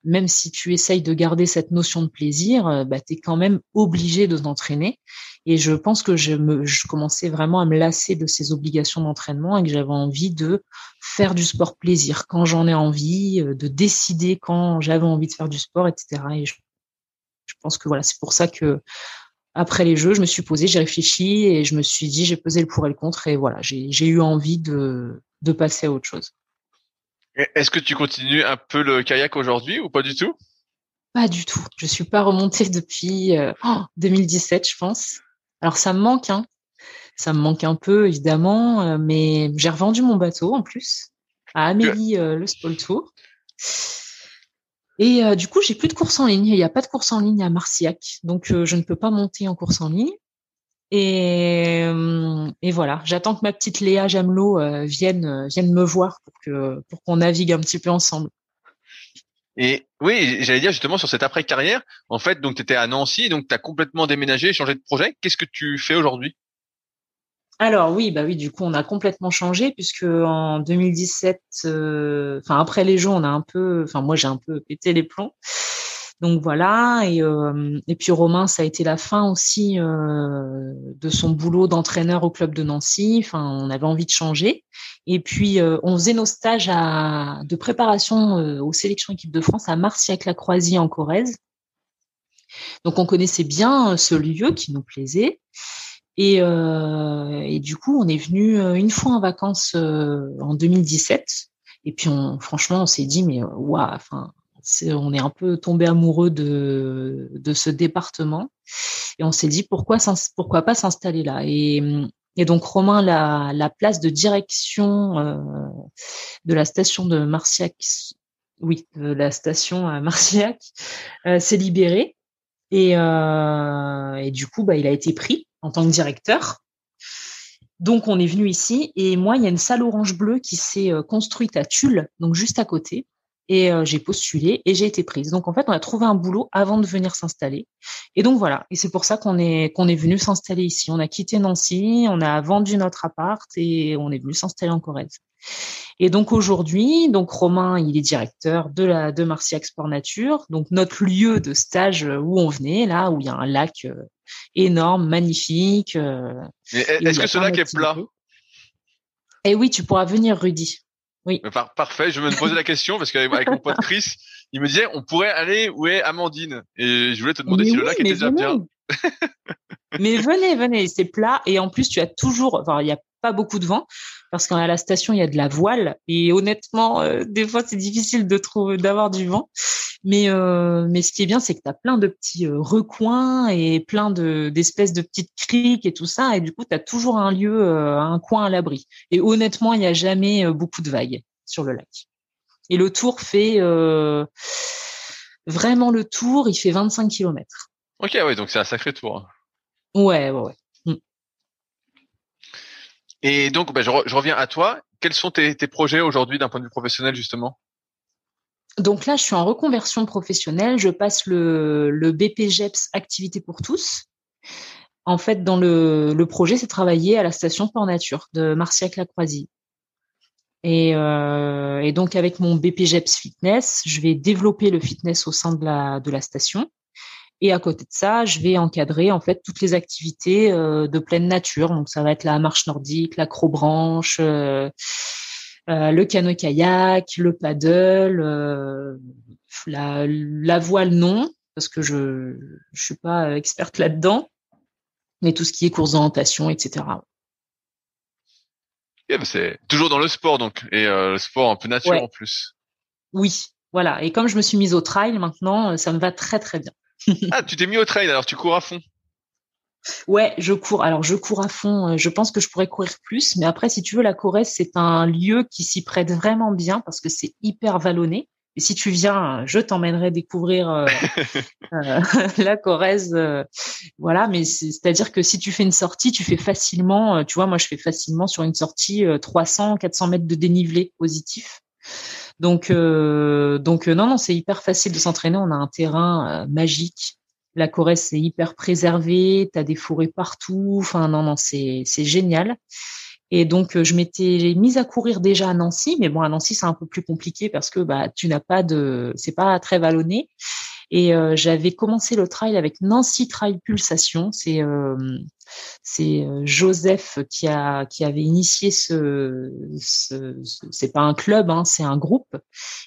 même si tu essayes de garder cette notion de plaisir, bah, tu es quand même obligé de t'entraîner. Et je pense que je, me, je commençais vraiment à me lasser de ces obligations d'entraînement et que j'avais envie de faire du sport plaisir quand j'en ai envie, de décider quand j'avais envie de faire du sport, etc. Et je, je pense que voilà, c'est pour ça que après les jeux, je me suis posée, j'ai réfléchi et je me suis dit, j'ai pesé le pour et le contre et voilà, j'ai eu envie de, de passer à autre chose. Est-ce que tu continues un peu le kayak aujourd'hui ou pas du tout? Pas du tout. Je suis pas remontée depuis 2017, euh, je pense. Alors ça me manque, hein. Ça me manque un peu, évidemment, euh, mais j'ai revendu mon bateau en plus à Amélie euh, le Spol Tour. Et du coup, j'ai plus de course en ligne. Il n'y a pas de course en ligne à Marciac, donc je ne peux pas monter en course en ligne. Et, et voilà, j'attends que ma petite Léa Jamelot vienne vienne me voir pour que pour qu'on navigue un petit peu ensemble. Et oui, j'allais dire justement sur cette après carrière, en fait, donc tu étais à Nancy, donc tu as complètement déménagé, changé de projet. Qu'est-ce que tu fais aujourd'hui? Alors oui, bah oui, du coup on a complètement changé puisque en 2017, euh, enfin après les Jeux, on a un peu, enfin moi j'ai un peu pété les plombs. Donc voilà, et, euh, et puis Romain, ça a été la fin aussi euh, de son boulot d'entraîneur au club de Nancy. Enfin, on avait envie de changer. Et puis on faisait nos stages à, de préparation aux sélections équipe de France à Marciac-la-Croisie en Corrèze. Donc on connaissait bien ce lieu qui nous plaisait. Et, euh, du coup, on est venu euh, une fois en vacances euh, en 2017. Et puis, on, franchement, on s'est dit, mais waouh, enfin, on est un peu tombé amoureux de, de ce département. Et on s'est dit, pourquoi, pourquoi pas s'installer là? Et, et donc, Romain, la, la place de direction euh, de la station de Marciac, oui, de la station à Marciac, euh, s'est libérée. Et, euh, du coup, bah, il a été pris en tant que directeur. Donc, on est venu ici et moi, il y a une salle orange bleue qui s'est euh, construite à Tulle, donc juste à côté. Et euh, j'ai postulé et j'ai été prise. Donc en fait, on a trouvé un boulot avant de venir s'installer. Et donc voilà. Et c'est pour ça qu'on est qu'on est venu s'installer ici. On a quitté Nancy, on a vendu notre appart et on est venu s'installer en Corrèze. Et donc aujourd'hui, donc Romain, il est directeur de la de Marciac Sport Nature, donc notre lieu de stage où on venait, là où il y a un lac euh, énorme, magnifique. Euh, est-ce que ce lac est plat Eh oui, tu pourras venir, Rudy. Oui. parfait. Je me poser la question parce qu'avec mon pote Chris, il me disait on pourrait aller où est Amandine et je voulais te demander si le lac était déjà bien. mais venez, venez, c'est plat et en plus tu as toujours, enfin il y a pas beaucoup de vent parce qu'à la station il y a de la voile et honnêtement euh, des fois c'est difficile de trouver d'avoir du vent. Mais euh, mais ce qui est bien c'est que tu as plein de petits euh, recoins et plein de d'espèces de petites criques et tout ça. Et du coup tu as toujours un lieu un coin à l'abri. Et honnêtement il n'y a jamais beaucoup de vagues sur le lac. Et le tour fait vraiment le tour il fait 25 km ok ouais donc c'est un sacré tour. Ouais ouais ouais et donc, bah, je, reviens à toi. Quels sont tes, projets aujourd'hui d'un point de vue professionnel, justement? Donc là, je suis en reconversion professionnelle. Je passe le, le BPGEPS Activité pour tous. En fait, dans le, projet, c'est travailler à la station Port Nature de Marciac-la-Croisie. Et, euh, et, donc, avec mon BPGEPS Fitness, je vais développer le fitness au sein de la station. Et à côté de ça, je vais encadrer en fait toutes les activités euh, de pleine nature. Donc ça va être la marche nordique, l'acrobranche, euh, euh, le canoë-kayak, le paddle, euh, la, la, voile non, parce que je je suis pas experte là-dedans, mais tout ce qui est course d'orientation, etc. c'est toujours dans le sport donc et le sport un peu nature en plus. Oui, Voilà. Et comme je me suis mise au trail maintenant, ça me va très très bien. Ah, tu t'es mis au trail, alors tu cours à fond. Ouais, je cours. Alors, je cours à fond. Je pense que je pourrais courir plus, mais après, si tu veux, la Corrèze, c'est un lieu qui s'y prête vraiment bien parce que c'est hyper vallonné. Et si tu viens, je t'emmènerai découvrir euh, euh, la Corrèze. Euh, voilà, mais c'est-à-dire que si tu fais une sortie, tu fais facilement, tu vois, moi je fais facilement sur une sortie 300, 400 mètres de dénivelé positif. Donc, donc non, non, c'est hyper facile de s'entraîner. On a un terrain magique. La Corrèze, c'est hyper préservé. Tu as des forêts partout. Enfin, non, non, c'est génial. Et donc, euh, je m'étais mise à courir déjà à Nancy, mais bon, à Nancy, c'est un peu plus compliqué parce que bah, tu n'as pas de, c'est pas très vallonné. Et euh, j'avais commencé le trail avec Nancy Trail Pulsation. C'est euh, c'est euh, Joseph qui a qui avait initié ce, ce, c'est pas un club, hein, c'est un groupe.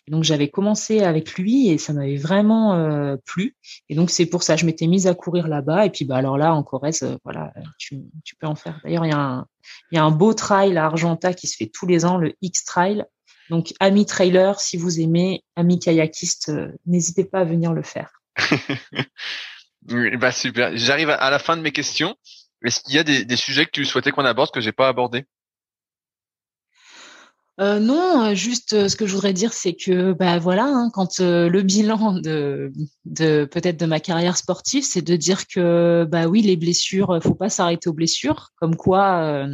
Et donc j'avais commencé avec lui et ça m'avait vraiment euh, plu. Et donc c'est pour ça je m'étais mise à courir là-bas. Et puis bah alors là en Corrèze, euh, voilà, tu, tu peux en faire. D'ailleurs il y a un il y a un beau trail à Argenta qui se fait tous les ans, le X Trail. Donc amis trailer, si vous aimez, amis kayakistes, n'hésitez pas à venir le faire. bah super. J'arrive à la fin de mes questions. Est-ce qu'il y a des, sujets que tu souhaitais qu'on aborde que j'ai pas abordé? Euh, non, euh, juste euh, ce que je voudrais dire, c'est que bah voilà, hein, quand le bilan de, de peut-être de ma carrière sportive, c'est de dire que bah oui, les blessures, faut pas s'arrêter aux blessures, comme quoi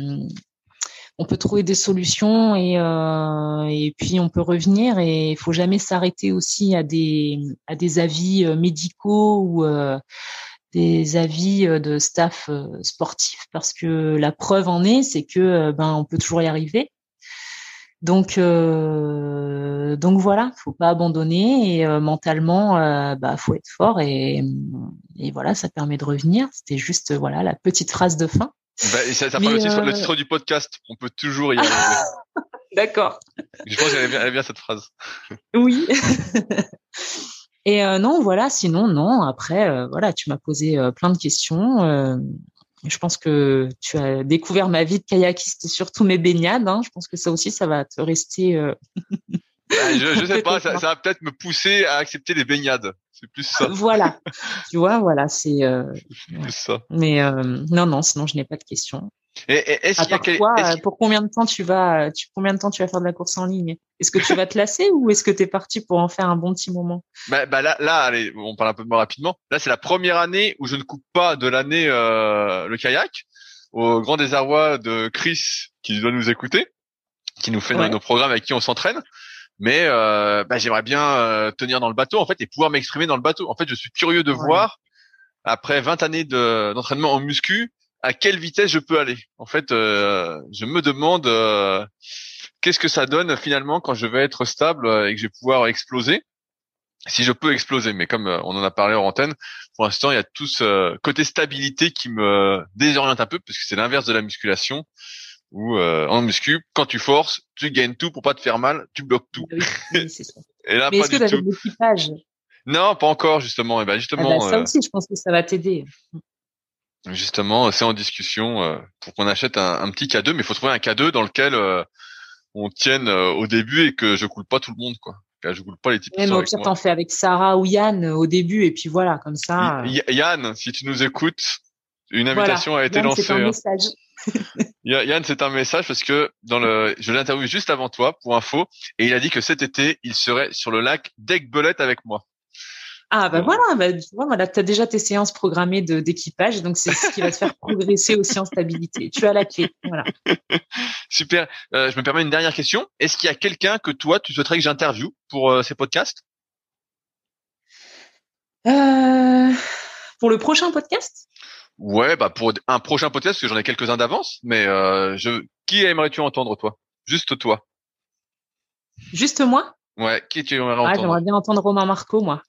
on peut trouver des solutions et et puis on peut revenir et il faut jamais s'arrêter aussi à des avis médicaux ou des avis euh, de staff euh, sportif parce que la preuve en est, c'est que euh, ben on peut toujours y arriver. Donc euh, donc voilà, faut pas abandonner et mentalement bah faut être fort et, et voilà, ça permet de revenir. C'était juste voilà la petite phrase de fin. Bah, ça, ça parle aussi sur le titre du podcast. On peut toujours y arriver. D'accord. Je pense qu'elle bien, bien cette phrase. Oui. Et euh, non, voilà, sinon, non. Après, euh, voilà, tu m'as posé euh, plein de questions. je pense que tu as découvert ma vie de kayakiste, surtout mes baignades. Hein. Je pense que ça aussi, ça va te rester. Bah, je, je sais pas, ça, ça va peut-être me pousser à accepter les baignades. C'est plus ça. Voilà. tu vois, voilà, c'est. plus ça. Mais non, non, sinon je n'ai pas de questions. Et, est-ce qu'il y a quel... Euh, pour combien de temps tu vas, tu, combien de temps tu vas faire de la course en ligne? Est-ce que tu vas te lasser ou est-ce que tu es parti pour en faire un bon petit moment? Bah, bah, là, là, allez, on parle un peu moins rapidement. Là, c'est la première année où je ne coupe pas de l'année euh, le kayak, au grand désarroi de Chris qui doit nous écouter, qui nous fait nos, programmes avec qui on s'entraîne. Mais euh, bah, j'aimerais bien euh, tenir dans le bateau en fait et pouvoir m'exprimer dans le bateau. En fait, je suis curieux de voir après 20 années d'entraînement en muscu à quelle vitesse je peux aller. En fait, euh, je me demande euh, qu'est-ce que ça donne finalement quand je vais être stable et que je vais pouvoir exploser. Si je peux exploser, mais comme euh, on en a parlé en antenne, pour l'instant, il y a tout ce côté stabilité qui me désoriente un peu, parce que c'est l'inverse de la musculation, où en muscu, quand tu forces, tu gagnes tout pour pas te faire mal, tu bloques tout. Oui, ça. et là, mais est-ce que tu as l'équipage Non, pas encore justement. Et ben justement. Ah bah, ça aussi, je pense que ça va t'aider. Justement, c'est en discussion euh, pour qu'on achète un, petit K2, mais il faut trouver un K2 dans lequel euh, on tienne euh, au début et que je coule pas tout le monde, quoi. Que je coule pas les types. Même au pire, t'en fais avec Sarah ou Yann au début, et puis voilà, comme ça. Yann, si tu nous écoutes, une invitation a été lancée. C'est un hein. message. Yann, c'est un message parce que dans le, je l'ai interviewé juste avant toi pour info, et il a dit que cet été, il serait sur le lac d'Aigbelette avec moi. Ah bah voilà, bah, tu vois, voilà, as déjà tes séances programmées d'équipage, donc c'est ce qui va te faire progresser aussi en stabilité. Tu as la clé, voilà. Super. Euh, je me permets une dernière question. Est-ce qu'il y a quelqu'un que toi tu souhaiterais que j'interviewe pour euh, ces podcasts? Euh, Pour le prochain podcast? Ouais, bah pour un prochain podcast, parce que j'en ai quelques-uns d'avance, mais euh, je, qui aimerais-tu entendre toi? Juste toi. Juste moi? Ouais, qui tu aimerais ah, entendre? J'aimerais bien entendre Romain Marco, moi.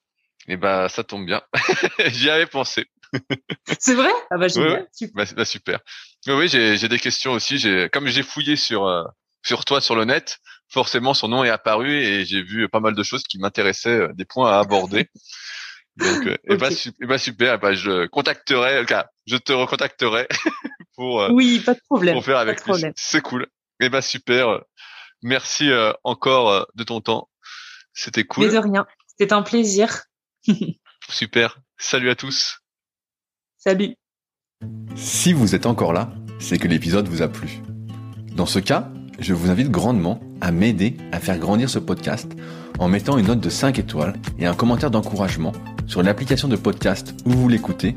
Eh ben, ça tombe bien. J'y avais pensé. C'est vrai? Ah bah, super. Bah, bah, super. Oui, j'ai des questions aussi. J'ai comme j'ai fouillé sur euh, sur toi sur le net, forcément son nom est apparu et j'ai vu pas mal de choses qui m'intéressaient, euh, des points à aborder. Donc, euh, eh ben, eh ben, super. Eh ben, je contacterai, je te recontacterai pour oui, pas de problème. Pour faire avec lui. C'est cool. Eh ben super. Merci encore de ton temps C'était cool. Mais de rien. C'était un plaisir. Super. Salut à tous. Salut. Si vous êtes encore là, c'est que l'épisode vous a plu. Dans ce cas, je vous invite grandement à m'aider à faire grandir ce podcast en mettant une note de 5 étoiles et un commentaire d'encouragement sur l'application de podcast où vous l'écoutez